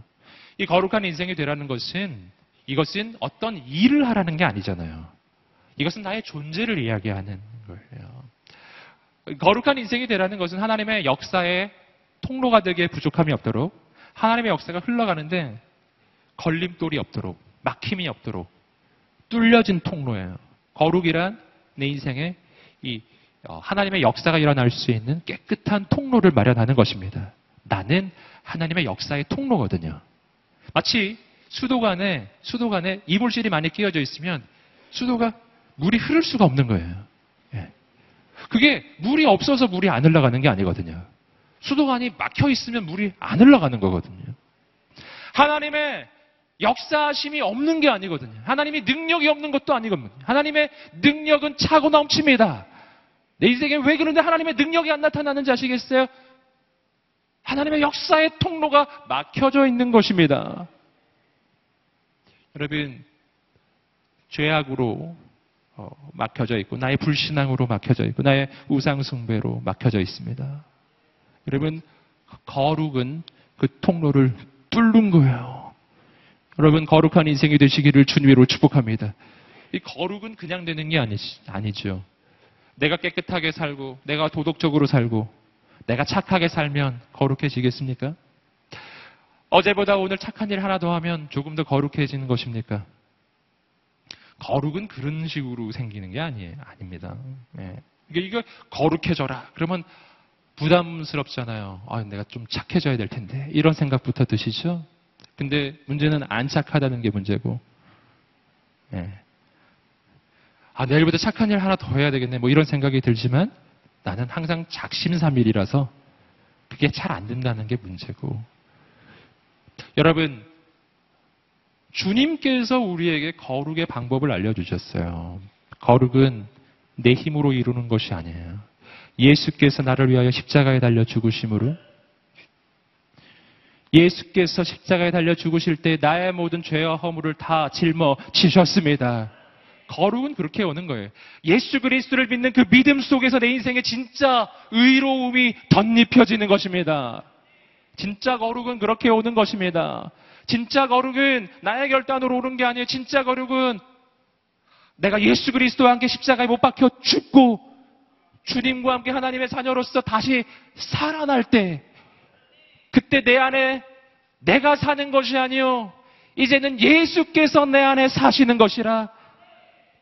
이 거룩한 인생이 되라는 것은 이것은 어떤 일을 하라는 게 아니잖아요. 이것은 나의 존재를 이야기하는 거예요. 거룩한 인생이 되라는 것은 하나님의 역사의 통로가 되기에 부족함이 없도록 하나님의 역사가 흘러가는데 걸림돌이 없도록 막힘이 없도록 뚫려진 통로예요. 거룩이란 내 인생에 이 어, 하나님의 역사가 일어날 수 있는 깨끗한 통로를 마련하는 것입니다. 나는 하나님의 역사의 통로거든요. 마치 수도관에 수도관에 이물질이 많이 끼어져 있으면 수도가 물이 흐를 수가 없는 거예요. 예. 그게 물이 없어서 물이 안 흘러가는 게 아니거든요. 수도관이 막혀 있으면 물이 안 흘러가는 거거든요. 하나님의 역사심이 없는 게 아니거든요. 하나님이 능력이 없는 것도 아니거든요. 하나님의 능력은 차고 넘칩니다. 내 인생에 왜 그런데 하나님의 능력이 안 나타나는지 아시겠어요? 하나님의 역사의 통로가 막혀져 있는 것입니다. 여러분, 죄악으로 어, 막혀져 있고, 나의 불신앙으로 막혀져 있고, 나의 우상숭배로 막혀져 있습니다. 여러분, 거룩은 그 통로를 뚫는 거예요. 여러분, 거룩한 인생이 되시기를 주님으로 축복합니다. 이 거룩은 그냥 되는 게 아니, 아니죠. 내가 깨끗하게 살고, 내가 도덕적으로 살고, 내가 착하게 살면 거룩해지겠습니까? 어제보다 오늘 착한 일 하나 더 하면 조금 더 거룩해지는 것입니까? 거룩은 그런 식으로 생기는 게 아니에요. 아닙니다. 네. 이게, 이거 거룩해져라. 그러면 부담스럽잖아요. 아, 내가 좀 착해져야 될 텐데. 이런 생각부터 드시죠? 근데 문제는 안 착하다는 게 문제고. 네. 아, 내일부터 착한 일 하나 더 해야 되겠네. 뭐 이런 생각이 들지만 나는 항상 작심삼일이라서 그게 잘 안 된다는 게 문제고. 여러분, 주님께서 우리에게 거룩의 방법을 알려주셨어요. 거룩은 내 힘으로 이루는 것이 아니에요. 예수께서 나를 위하여 십자가에 달려 죽으심으로 예수께서 십자가에 달려 죽으실 때 나의 모든 죄와 허물을 다 짊어 지셨습니다. 거룩은 그렇게 오는 거예요. 예수 그리스도를 믿는 그 믿음 속에서 내 인생에 진짜 의로움이 덧입혀지는 것입니다. 진짜 거룩은 그렇게 오는 것입니다. 진짜 거룩은 나의 결단으로 오는 게 아니에요. 진짜 거룩은 내가 예수 그리스도와 함께 십자가에 못 박혀 죽고 주님과 함께 하나님의 자녀로서 다시 살아날 때 그때 내 안에 내가 사는 것이 아니요 이제는 예수께서 내 안에 사시는 것이라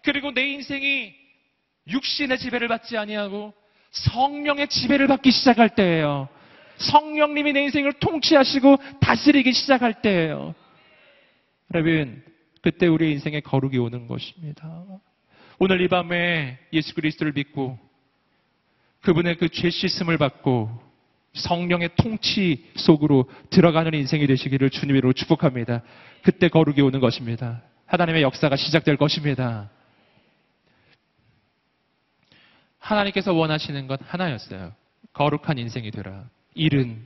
그리고 내 인생이 육신의 지배를 받지 아니하고 성령의 지배를 받기 시작할 때예요. 성령님이 내 인생을 통치하시고 다스리기 시작할 때예요. 여러분, 그때 우리 인생에 거룩이 오는 것입니다. 오늘 이 밤에 예수 그리스도를 믿고 그분의 그 죄 씻음을 받고 성령의 통치 속으로 들어가는 인생이 되시기를 주님으로 축복합니다. 그때 거룩이 오는 것입니다. 하나님의 역사가 시작될 것입니다. 하나님께서 원하시는 것 하나였어요. 거룩한 인생이 되라. 일은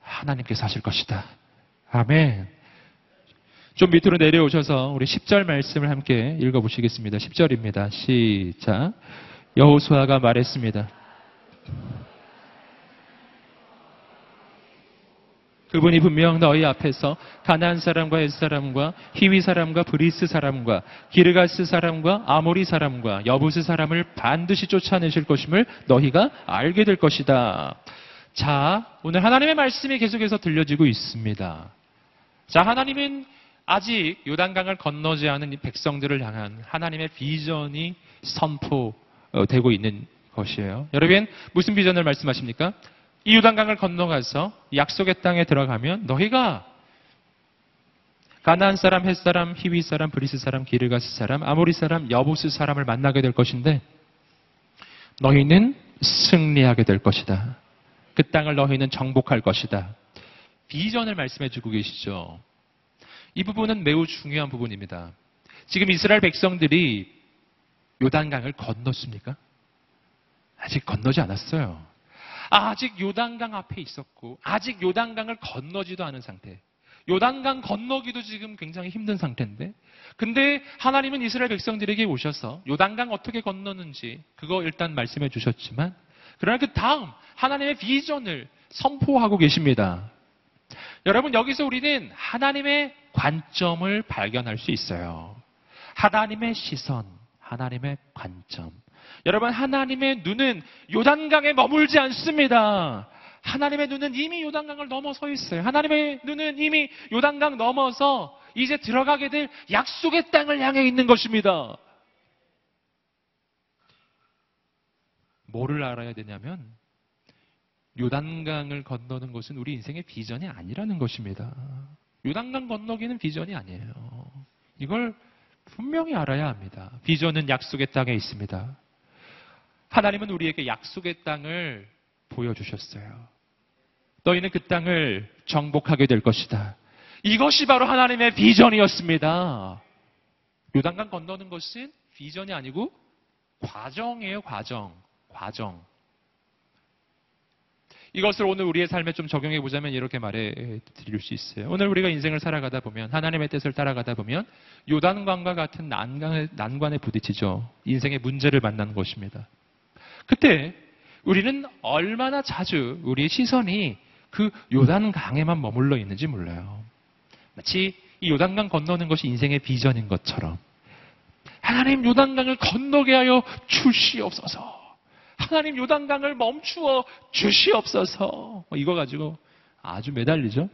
하나님께서 하실 것이다. 아멘. 좀 밑으로 내려오셔서 우리 10절 말씀을 함께 읽어보시겠습니다. 10절입니다. 시작. 여호수아가 말했습니다. 그분이 분명 너희 앞에서 가나안 사람과 헷 사람과 히위 사람과 브리스 사람과 기르가스 사람과 아모리 사람과 여부스 사람을 반드시 쫓아내실 것임을 너희가 알게 될 것이다. 자, 오늘 하나님의 말씀이 계속해서 들려지고 있습니다. 자, 하나님은 아직 요단강을 건너지 않은 이 백성들을 향한 하나님의 비전이 선포되고 있는 것이에요. 여러분, 무슨 비전을 말씀하십니까? 이 요단강을 건너가서 약속의 땅에 들어가면 너희가 가나안 사람, 햇 사람, 히위 사람, 브리스 사람, 기르가스 사람, 아모리 사람, 여보스 사람을 만나게 될 것인데 너희는 승리하게 될 것이다. 그 땅을 너희는 정복할 것이다. 비전을 말씀해 주고 계시죠. 이 부분은 매우 중요한 부분입니다. 지금 이스라엘 백성들이 요단강을 건넜습니까? 아직 건너지 않았어요. 아직 요단강 앞에 있었고, 아직 요단강을 건너지도 않은 상태. 요단강 건너기도 지금 굉장히 힘든 상태인데, 근데 하나님은 이스라엘 백성들에게 오셔서 요단강 어떻게 건너는지 그거 일단 말씀해 주셨지만, 그러나 그 다음 하나님의 비전을 선포하고 계십니다. 여러분, 여기서 우리는 하나님의 관점을 발견할 수 있어요. 하나님의 시선, 하나님의 관점. 여러분, 하나님의 눈은 요단강에 머물지 않습니다. 하나님의 눈은 이미 요단강을 넘어서 있어요. 하나님의 눈은 이미 요단강 넘어서 이제 들어가게 될 약속의 땅을 향해 있는 것입니다. 뭐를 알아야 되냐면 요단강을 건너는 것은 우리 인생의 비전이 아니라는 것입니다. 요단강 건너기는 비전이 아니에요. 이걸 분명히 알아야 합니다. 비전은 약속의 땅에 있습니다. 하나님은 우리에게 약속의 땅을 보여주셨어요. 너희는 그 땅을 정복하게 될 것이다. 이것이 바로 하나님의 비전이었습니다. 요단강 건너는 것은 비전이 아니고 과정이에요, 과정. 과정. 이것을 오늘 우리의 삶에 좀 적용해 보자면 이렇게 말해 드릴 수 있어요. 오늘 우리가 인생을 살아가다 보면 하나님의 뜻을 따라가다 보면 요단강과 같은 난간에, 난관에 부딪히죠. 인생의 문제를 만나는 것입니다. 그때 우리는 얼마나 자주 우리의 시선이 그 요단강에만 머물러 있는지 몰라요. 마치 이 요단강 건너는 것이 인생의 비전인 것처럼 하나님 요단강을 건너게 하여 주시옵소서. 하나님 요단강을 멈추어 주시옵소서. 뭐 이거 가지고 아주 매달리죠.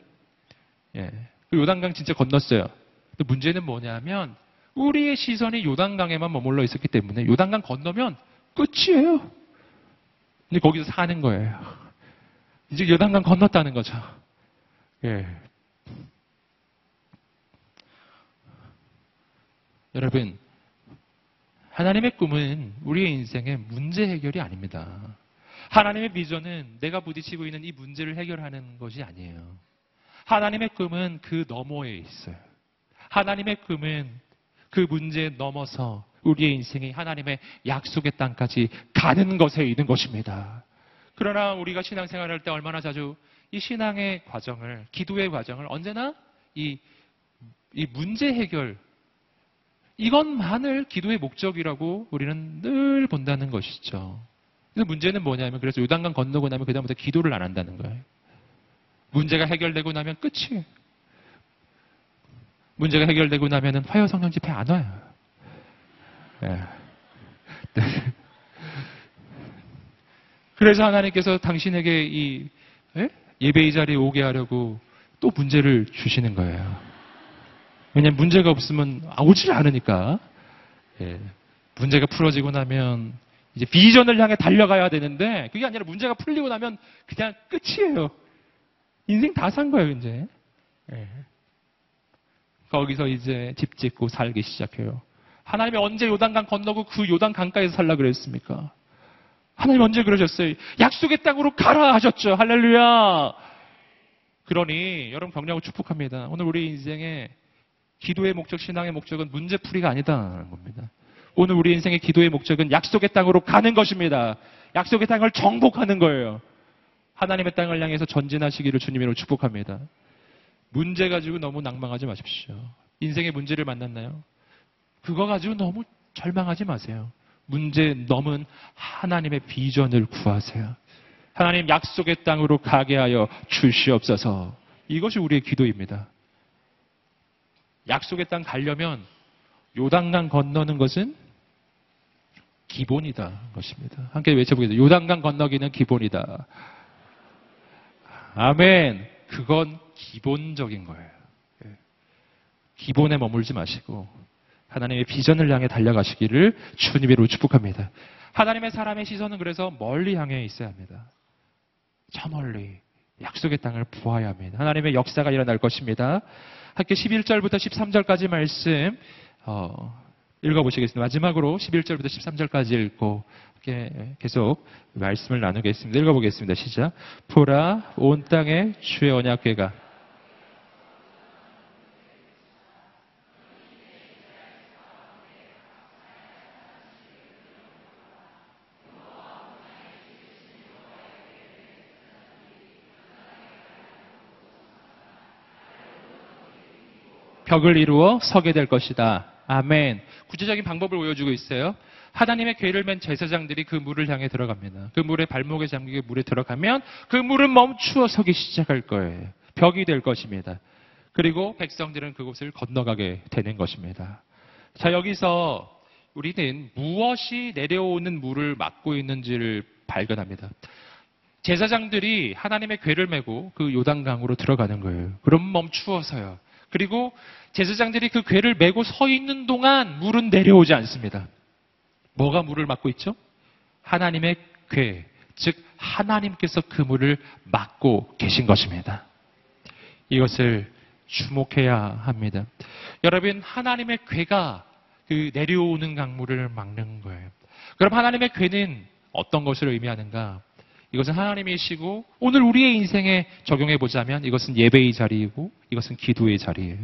예. 그 요단강 진짜 건넜어요. 근데 문제는 뭐냐면 우리의 시선이 요단강에만 머물러 있었기 때문에 요단강 건너면 끝이에요. 근데 거기서 사는 거예요. 이제 요단강 건넜다는 거죠. 예. 여러분, 하나님의 꿈은 우리의 인생의 문제 해결이 아닙니다. 하나님의 비전은 내가 부딪히고 있는 이 문제를 해결하는 것이 아니에요. 하나님의 꿈은 그 너머에 있어요. 하나님의 꿈은 그 문제에 넘어서 우리의 인생이 하나님의 약속의 땅까지 가는 것에 있는 것입니다. 그러나 우리가 신앙생활을 할때 얼마나 자주 이 신앙의 과정을, 기도의 과정을 언제나 이, 이 문제 해결, 이것만을 기도의 목적이라고 우리는 늘 본다는 것이죠. 그래서 문제는 뭐냐면 그래서 요단강 건너고 나면 그다음부터 기도를 안 한다는 거예요. 문제가 해결되고 나면 끝이에요. 문제가 해결되고 나면은 화요 성령 집회 안 와요. 예. 네. 그래서 하나님께서 당신에게 이 예? 예배의 자리에 오게 하려고 또 문제를 주시는 거예요. 왜냐면 문제가 없으면 오질 않으니까. 예. 문제가 풀어지고 나면 이제 비전을 향해 달려가야 되는데 그게 아니라 문제가 풀리고 나면 그냥 끝이에요. 인생 다 산 거예요, 이제. 예. 거기서 이제 집 짓고 살기 시작해요. 하나님이 언제 요단강 건너고 그 요단 강가에서 살라 그랬습니까? 하나님 언제 그러셨어요? 약속의 땅으로 가라 하셨죠. 할렐루야. 그러니 여러분 격려하고 축복합니다. 오늘 우리 인생에 기도의 목적, 신앙의 목적은 문제풀이가 아니다는 겁니다. 오늘 우리 인생의 기도의 목적은 약속의 땅으로 가는 것입니다. 약속의 땅을 정복하는 거예요. 하나님의 땅을 향해서 전진하시기를 주님으로 축복합니다. 문제 가지고 너무 낭망하지 마십시오. 인생의 문제를 만났나요? 그거 가지고 너무 절망하지 마세요. 문제 넘은 하나님의 비전을 구하세요. 하나님 약속의 땅으로 가게 하여 주시옵소서. 이것이 우리의 기도입니다. 약속의 땅 가려면 요단강 건너는 것은 기본이다 것입니다. 함께 외쳐보겠습니다. 요단강 건너기는 기본이다. 아멘. 그건 기본적인 거예요. 예. 기본에 머물지 마시고 하나님의 비전을 향해 달려가시기를 주님으로 축복합니다. 하나님의 사람의 시선은 그래서 멀리 향해 있어야 합니다. 저 멀리 약속의 땅을 부어야 합니다. 하나님의 역사가 일어날 것입니다. 학교 11절부터 13절까지 말씀 어, 읽어보시겠습니다. 마지막으로 11절부터 13절까지 읽고 계속 말씀을 나누겠습니다. 읽어보겠습니다. 시작. 보라 온 땅에 주의 언약궤가 벽을 이루어 서게 될 것이다. 아멘. 구체적인 방법을 보여주고 있어요. 하나님의 괴를 맨 제사장들이 그 물을 향해 들어갑니다. 그 물에 발목에 잠기게 물에 들어가면 그 물은 멈추어 서기 시작할 거예요. 벽이 될 것입니다. 그리고 백성들은 그곳을 건너가게 되는 것입니다. 자, 여기서 우리는 무엇이 내려오는 물을 막고 있는지를 발견합니다. 제사장들이 하나님의 괴를 메고 그 요단강으로 들어가는 거예요. 그럼 멈추어서요. 그리고 제사장들이 그 괴를 메고 서 있는 동안 물은 내려오지 않습니다. 뭐가 물을 막고 있죠? 하나님의 괴, 즉 하나님께서 그 물을 막고 계신 것입니다. 이것을 주목해야 합니다. 여러분 하나님의 괴가 그 내려오는 강물을 막는 거예요. 그럼 하나님의 괴는 어떤 것을 의미하는가? 이것은 하나님이시고 오늘 우리의 인생에 적용해 보자면 이것은 예배의 자리이고 이것은 기도의 자리예요.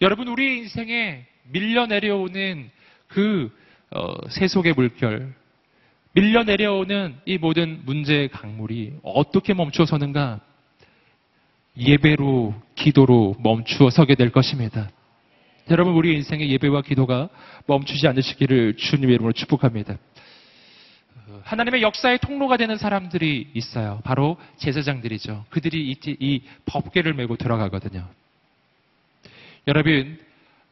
여러분 우리의 인생에 밀려 내려오는 그 어, 세속의 물결, 밀려 내려오는 이 모든 문제의 강물이 어떻게 멈추어 서는가? 예배로 기도로 멈추어 서게 될 것입니다. 여러분 우리 인생의 예배와 기도가 멈추지 않으시기를 주님의 이름으로 축복합니다. 하나님의 역사의 통로가 되는 사람들이 있어요. 바로 제사장들이죠. 그들이 이, 이 법궤를 메고 들어가거든요. 여러분,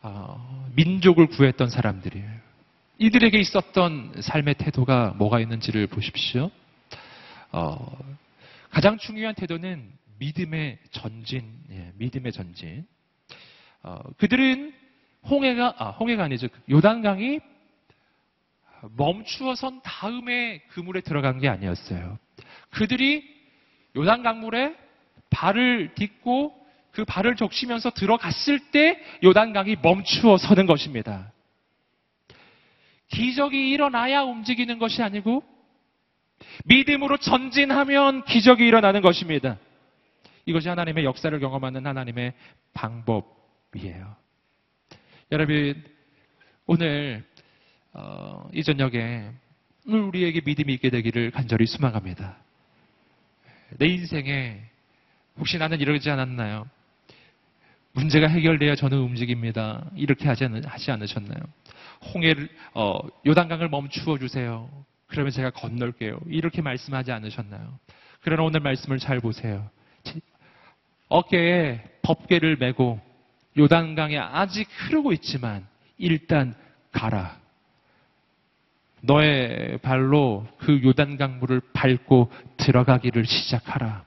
어, 민족을 구했던 사람들이에요. 이들에게 있었던 삶의 태도가 뭐가 있는지를 보십시오. 어, 가장 중요한 태도는 믿음의 전진, 예, 믿음의 전진. 어, 그들은 홍해가, 아, 홍해가 아니죠. 요단강이 멈추어 선 다음에 그 물에 들어간 게 아니었어요. 그들이 요단 강물에 발을 딛고 그 발을 적시면서 들어갔을 때 요단강이 멈추어 서는 것입니다. 기적이 일어나야 움직이는 것이 아니고 믿음으로 전진하면 기적이 일어나는 것입니다. 이것이 하나님의 역사를 경험하는 하나님의 방법이에요. 여러분, 오늘 어, 이 저녁에 우리에게 믿음이 있게 되기를 간절히 소망합니다. 내 인생에 혹시 나는 이러지 않았나요? 문제가 해결돼야 저는 움직입니다. 이렇게 하지, 않, 하지 않으 셨나요? 홍해를 어, 요단강을 멈추어 주세요. 그러면 제가 건널게요. 이렇게 말씀하지 않으셨나요? 그러나 오늘 말씀을 잘 보세요. 어깨에 법계를 메고 요단강에 아직 흐르고 있지만 일단 가라. 너의 발로 그 요단 강 물을 밟고 들어가기를 시작하라.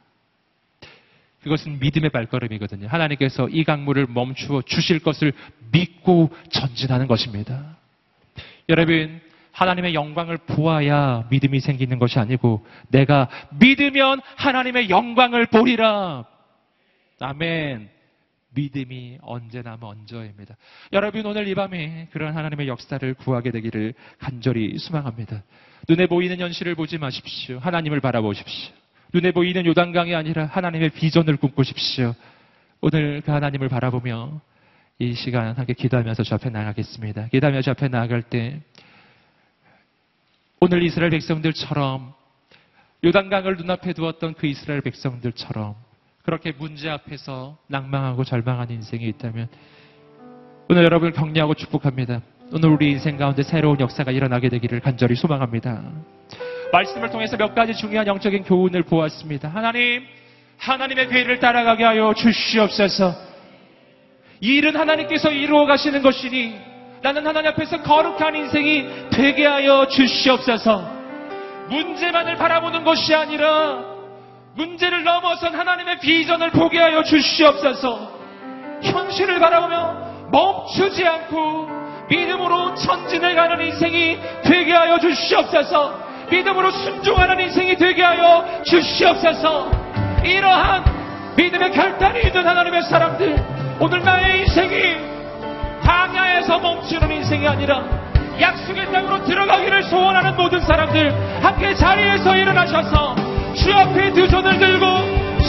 그것은 믿음의 발걸음이거든요. 하나님께서 이 강물을 멈추어 주실 것을 믿고 전진하는 것입니다. 여러분, 하나님의 영광을 보아야 믿음이 생기는 것이 아니고 내가 믿으면 하나님의 영광을 보리라. 아멘. 믿음이 언제나 먼저입니다. 여러분 오늘 이 밤에 그런 하나님의 역사를 구하게 되기를 간절히 소망합니다. 눈에 보이는 현실을 보지 마십시오. 하나님을 바라보십시오. 눈에 보이는 요단강이 아니라 하나님의 비전을 꿈꾸십시오. 오늘 그 하나님을 바라보며 이 시간 함께 기도하면서 저 앞에 나가겠습니다. 기도하며 저 앞에 나아갈 때 오늘 이스라엘 백성들처럼 요단강을 눈앞에 두었던 그 이스라엘 백성들처럼 그렇게 문제 앞에서 낭망하고 절망한 인생이 있다면 오늘 여러분을 격려하고 축복합니다. 오늘 우리 인생 가운데 새로운 역사가 일어나게 되기를 간절히 소망합니다. 말씀을 통해서 몇 가지 중요한 영적인 교훈을 보았습니다. 하나님, 하나님의 괴를 따라가게 하여 주시옵소서. 이 일은 하나님께서 이루어 가시는 것이니 나는 하나님 앞에서 거룩한 인생이 되게 하여 주시옵소서. 문제만을 바라보는 것이 아니라 문제를 넘어선 하나님의 비전을 포기하여 주시옵소서. 현실을 바라보며 멈추지 않고 믿음으로 천진을 가는 인생이 되게 하여 주시옵소서. 믿음으로 순종하는 인생이 되게 하여 주시옵소서. 이러한 믿음의 결단이 있는 하나님의 사람들, 오늘 나의 인생이 방야에서 멈추는 인생이 아니라 약속의 땅으로 들어가기를 소원하는 모든 사람들 함께 자리에서 일어나셔서 주 앞에 두 손을 들고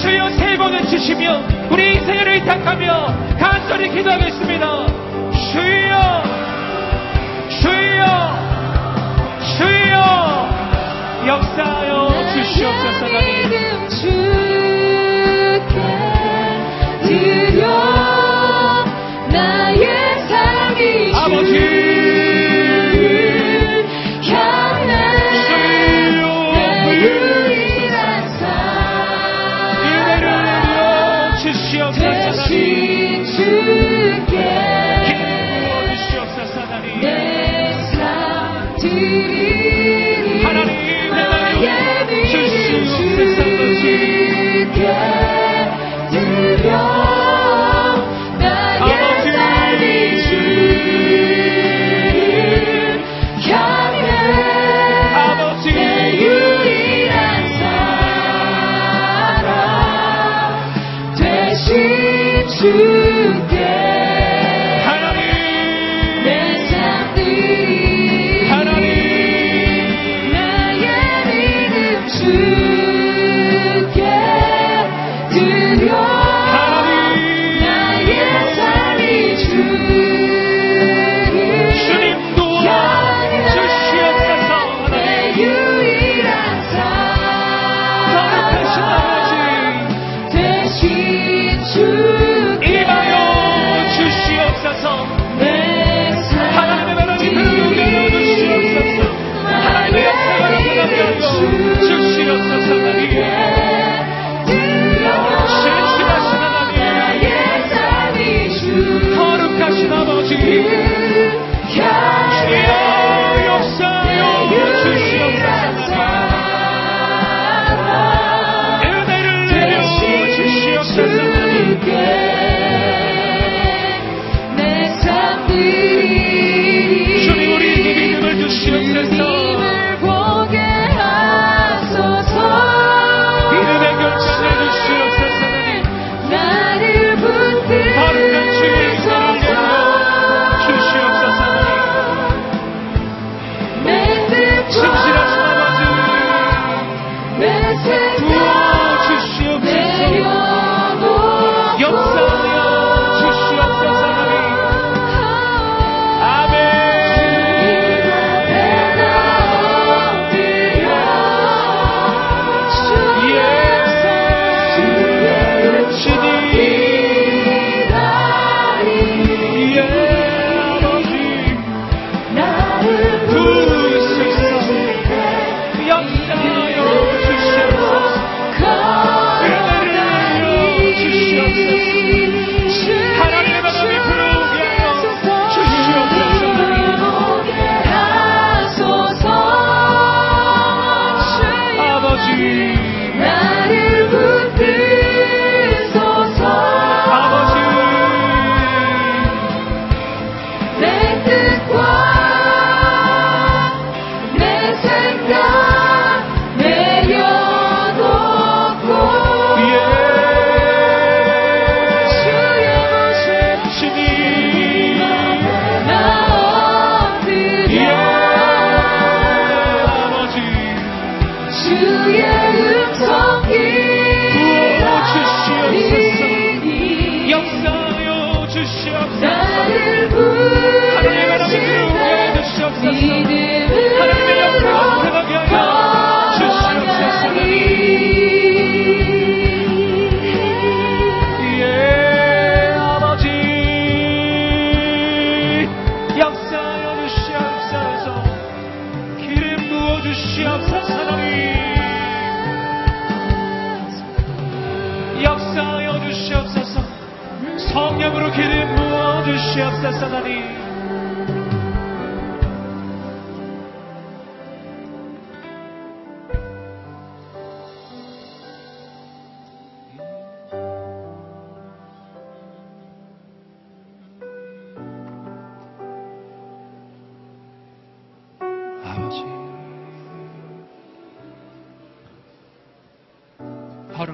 주여 세 번을 주시며 우리 인생을 의탁하며 간절히 기도하겠습니다. 주여 주여 주여 역사하여 주시옵소서 하나님 주께 드려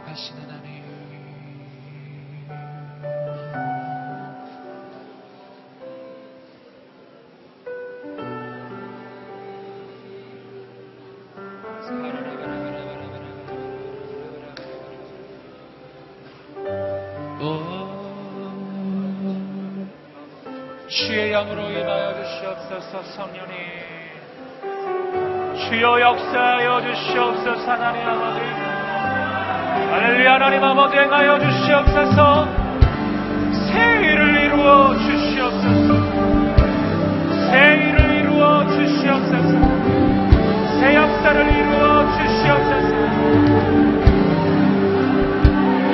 거룩하시는 하나님. 어, 주의 영으로 인하여 주시옵소서 성령님 주여 역사하여 주시옵소서 하나님 아버지 할렐루야 하나님 아버지 행하여 주시옵소서. 새해를 이루어 주시옵소서. 새해를 이루어 주시옵소서. 새 역사를 이루어 주시옵소서.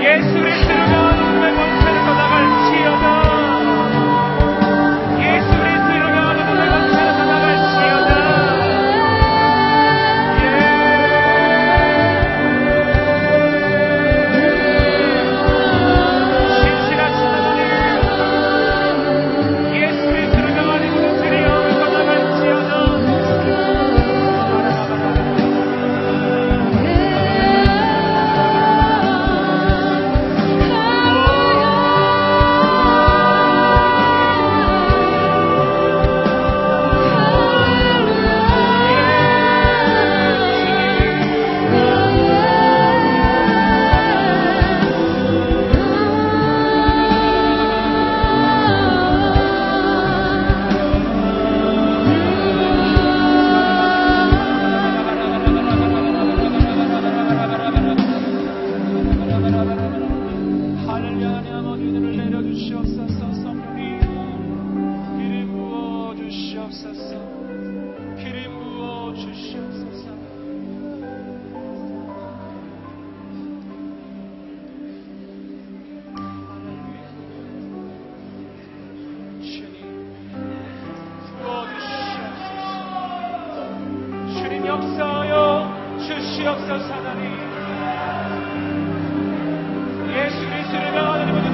예수 그리스도를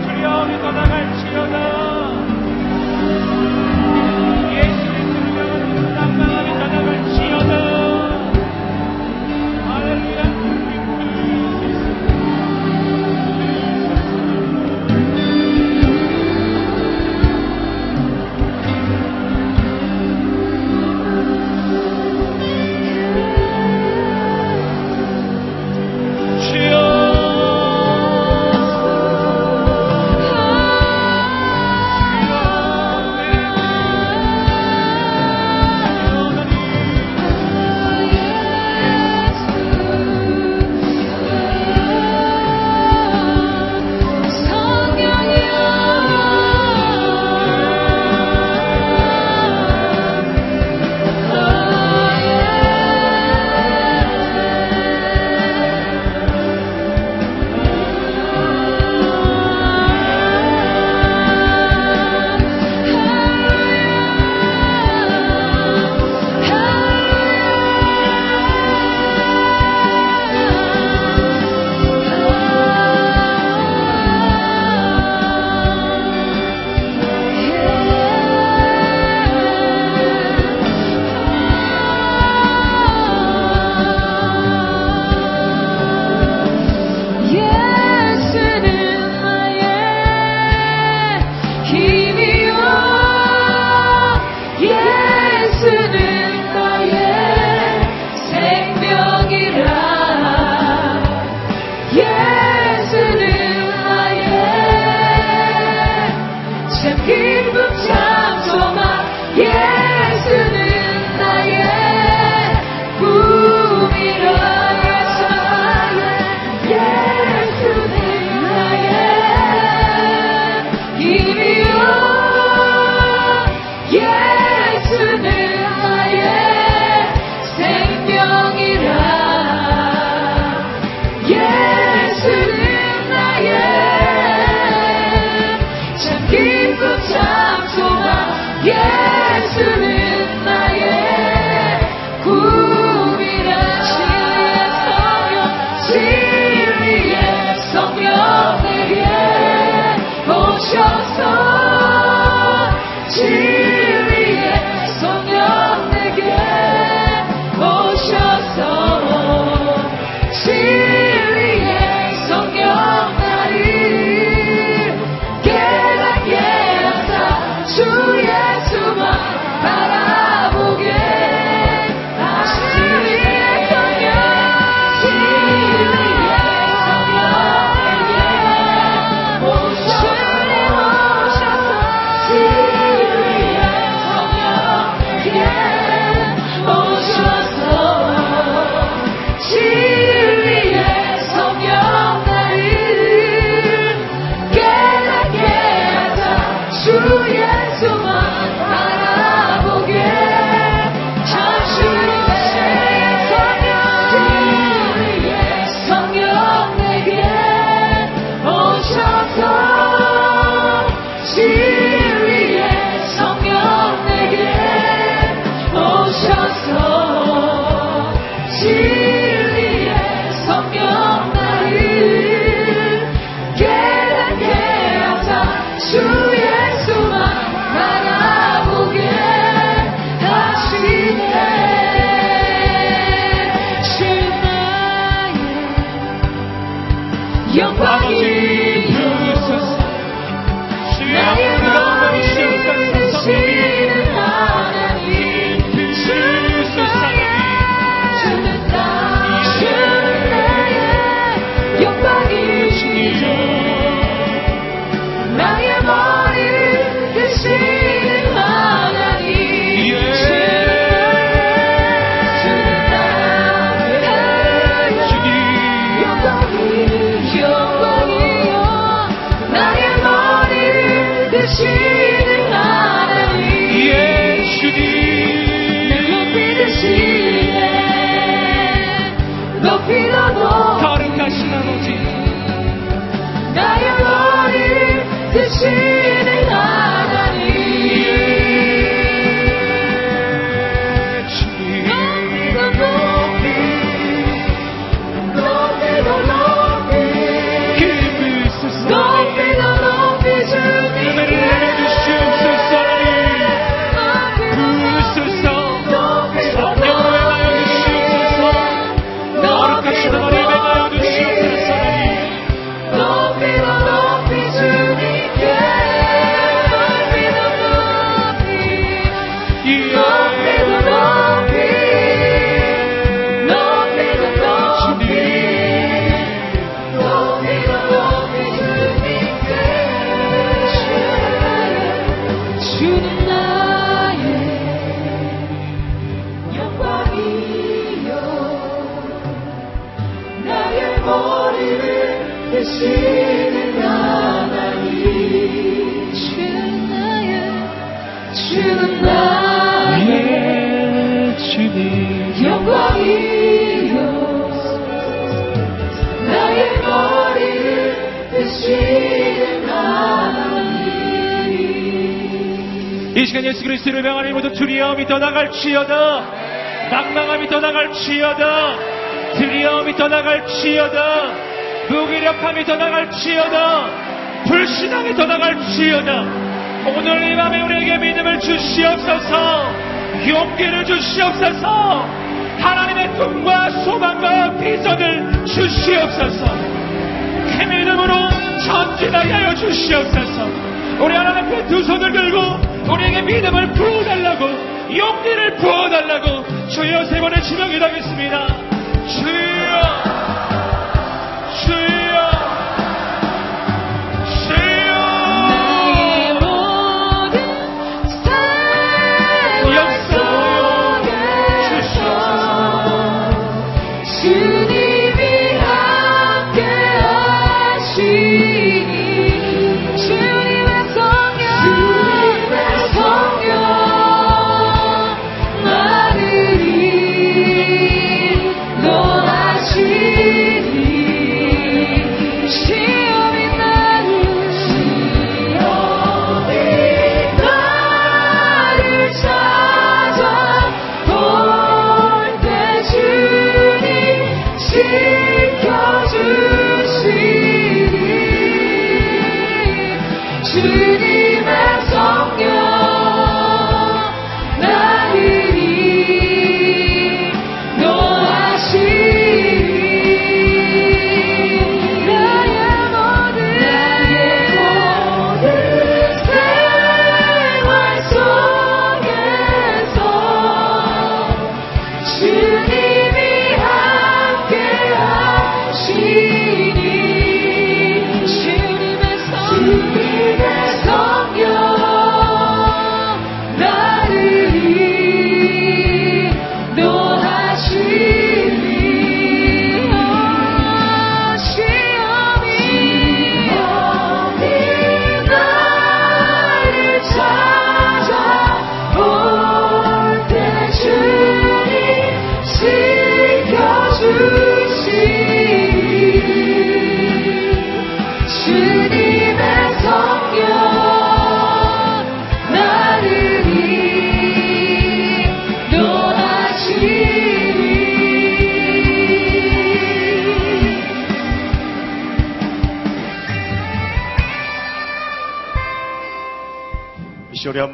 주여 나갈지어다. 떠나갈지어다 낭망함이 떠나갈지어다 두려움이 떠나갈지어다 무기력함이 떠나갈지어다 불신앙이 떠나갈지어다 오늘 이 밤에 우리에게 믿음을 주시옵소서. 용기를 주시옵소서. 하나님의 꿈과 소망과 비전을 주시옵소서. 그 믿음으로 전진하게 하여 주시옵소서. 우리 하나님 앞에 두 손을 들고 우리에게 믿음을 부어달라고 용기를 부어달라고 주여 세 번의 지명이 당했습니다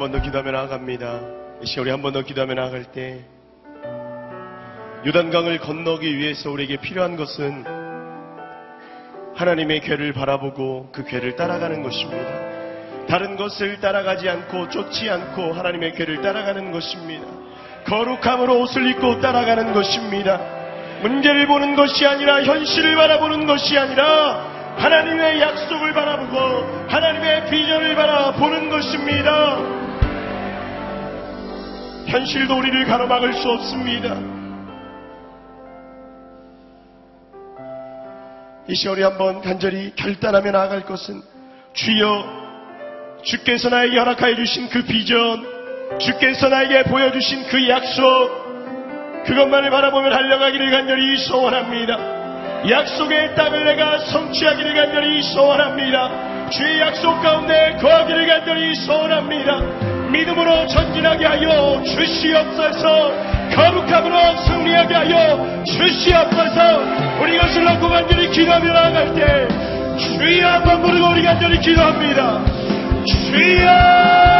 번 더 기도하며 나아갑니다. 이 시월에 한번 더 기도하며 나아갈 때 요단강을 건너기 위해서 우리에게 필요한 것은 하나님의 괴를 바라보고 그 괴를 따라가는 것입니다. 다른 것을 따라가지 않고 쫓지 않고 하나님의 괴를 따라가는 것입니다. 거룩함으로 옷을 입고 따라가는 것입니다. 문제를 보는 것이 아니라 현실을 바라보는 것이 아니라 하나님의 약속을 바라보고 하나님의 비전을 바라보는 것입니다. 현실도 우리를 가로막을 수 없습니다. 이 시월에 한번 간절히 결단하며 나아갈 것은 주여 주께서 나에게 허락하여 주신 그 비전 주께서 나에게 보여주신 그 약속 그것만을 바라보며 달려가기를 간절히 소원합니다. 약속의 땅을 내가 성취하기를 간절히 소원합니다. 주의 약속 가운데 거하기를 간절히 소원합니다. 믿음으로 전진하게 하여 주시옵소서. 거룩함으로 승리하게 하여 주시옵소서. 우리 것을 놓고 간절히 기도하며 나아갈 때 주여 한번 부르고 우리 간절히 기도합니다. 주여!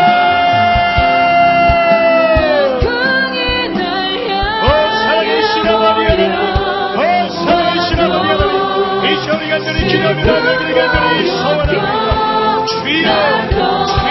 시험이 간절히 기도하며 나가기를 간절히 소원합니다. 주여! 주여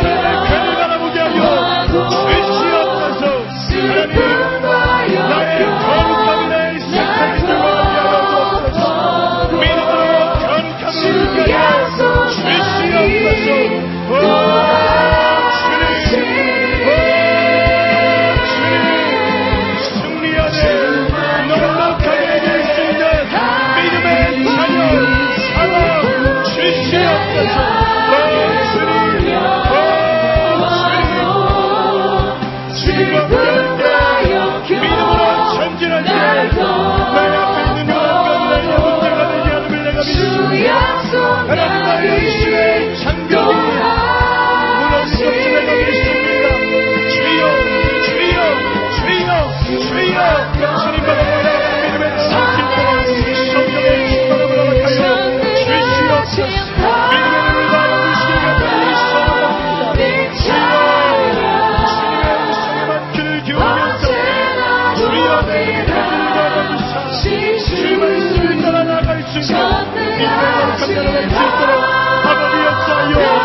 거룩한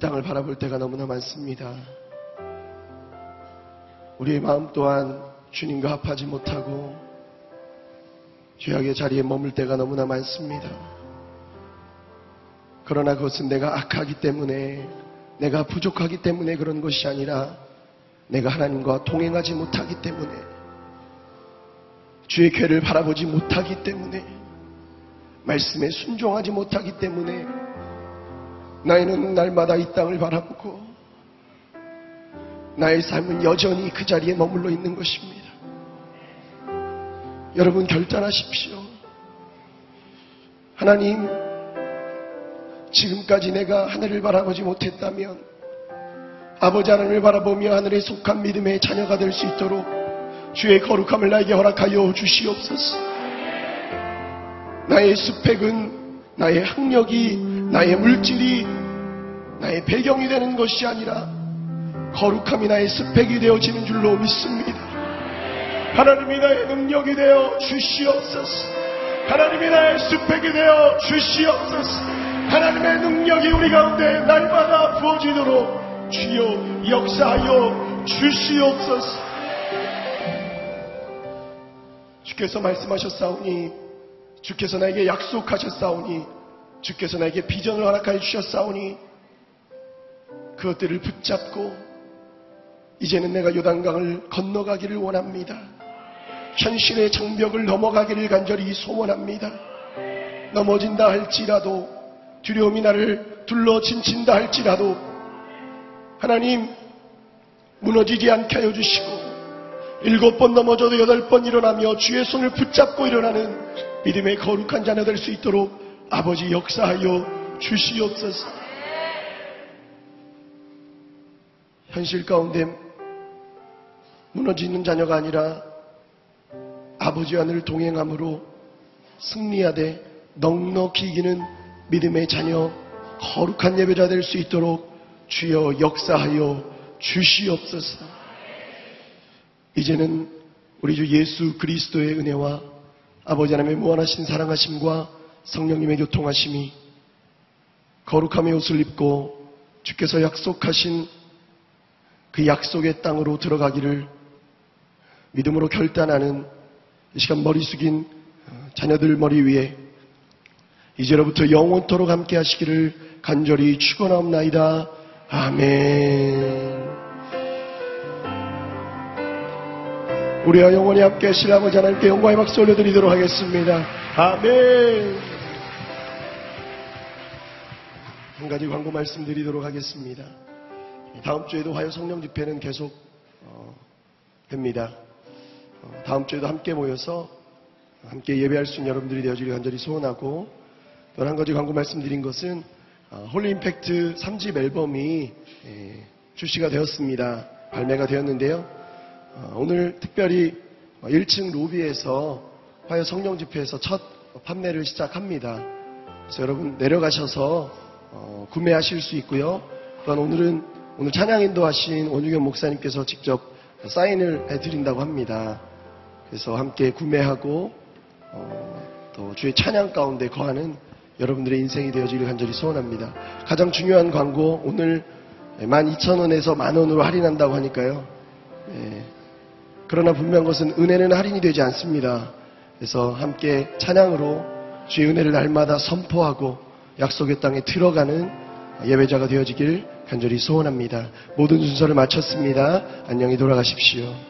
땅을 바라볼 때가 너무나 많습니다. 우리의 마음 또한 주님과 합하지 못하고 죄악의 자리에 머물 때가 너무나 많습니다. 그러나 그것은 내가 악하기 때문에 내가 부족하기 때문에 그런 것이 아니라 내가 하나님과 동행하지 못하기 때문에 주의 괴를 바라보지 못하기 때문에 말씀에 순종하지 못하기 때문에 눈은 날마다 이 땅을 바라보고 나의 삶은 여전히 그 자리에 머물러 있는 것입니다. 여러분 결단하십시오. 하나님, 지금까지 내가 하늘을 바라보지 못했다면 아버지 하나님을 바라보며 하늘에 속한 믿음의 자녀가 될 수 있도록 주의 거룩함을 나에게 허락하여 주시옵소서. 나의 스펙은 나의 학력이 나의 물질이 나의 배경이 되는 것이 아니라 거룩함이 나의 스펙이 되어지는 줄로 믿습니다. 하나님이 나의 능력이 되어 주시옵소서. 하나님이 나의 스펙이 되어 주시옵소서. 하나님의 능력이 우리 가운데 날마다 부어지도록 주여 역사하여 주시옵소서. 주께서 말씀하셨사오니 주께서 나에게 약속하셨사오니 주께서 나에게 비전을 허락하여 주셨사오니 그것들을 붙잡고 이제는 내가 요단강을 건너가기를 원합니다. 현실의 장벽을 넘어가기를 간절히 소원합니다. 넘어진다 할지라도 두려움이 나를 둘러 진친다 할지라도 하나님 무너지지 않게 하여 주시고 일곱 번 넘어져도 여덟 번 일어나며 주의 손을 붙잡고 일어나는 믿음의 거룩한 자녀 될 수 있도록 아버지 역사하여 주시옵소서. 현실 가운데 무너지는 자녀가 아니라 아버지와 늘 동행함으로 승리하되 넉넉히 이기는 믿음의 자녀 거룩한 예배자 될 수 있도록 주여 역사하여 주시옵소서. 이제는 우리 주 예수 그리스도의 은혜와 아버지 하나님의 무한하신 사랑하심과 성령님의 교통하심이 거룩함의 옷을 입고 주께서 약속하신 그 약속의 땅으로 들어가기를 믿음으로 결단하는 이 시간 머리 숙인 자녀들 머리 위에 이제로부터 영원토록 함께 하시기를 간절히 축원하옵나이다. 아멘. 우리와 영원히 함께 하실 아버지 하나님께 영광의 박수 올려드리도록 하겠습니다. 아멘. 한 가지 광고 말씀드리도록 하겠습니다. 다음 주에도 화요 성령 집회는 계속 어, 됩니다. 어, 다음 주에도 함께 모여서 함께 예배할 수 있는 여러분들이 되어주길 간절히 소원하고 또 한 가지 광고 말씀드린 것은 어, 홀리 임팩트 3집 앨범이 예, 출시가 되었습니다. 발매가 되었는데요. 어, 오늘 특별히 1층 로비에서 화요 성령 집회에서 첫 판매를 시작합니다. 그래서 여러분 내려가셔서 어, 구매하실 수 있고요. 또한 오늘은 오늘 찬양 인도하신 원유경 목사님께서 직접 사인을 해드린다고 합니다. 그래서 함께 구매하고 어, 또 주의 찬양 가운데 거하는 여러분들의 인생이 되어지길 간절히 소원합니다. 가장 중요한 광고 오늘 12,000원에서 만원으로 할인한다고 하니까요. 예, 그러나 분명한 것은 은혜는 할인이 되지 않습니다. 그래서 함께 찬양으로 주의 은혜를 날마다 선포하고 약속의 땅에 들어가는 예배자가 되어지길 간절히 소원합니다. 모든 순서를 마쳤습니다. 안녕히 돌아가십시오.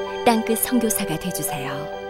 땅끝 성교사가 되주세요.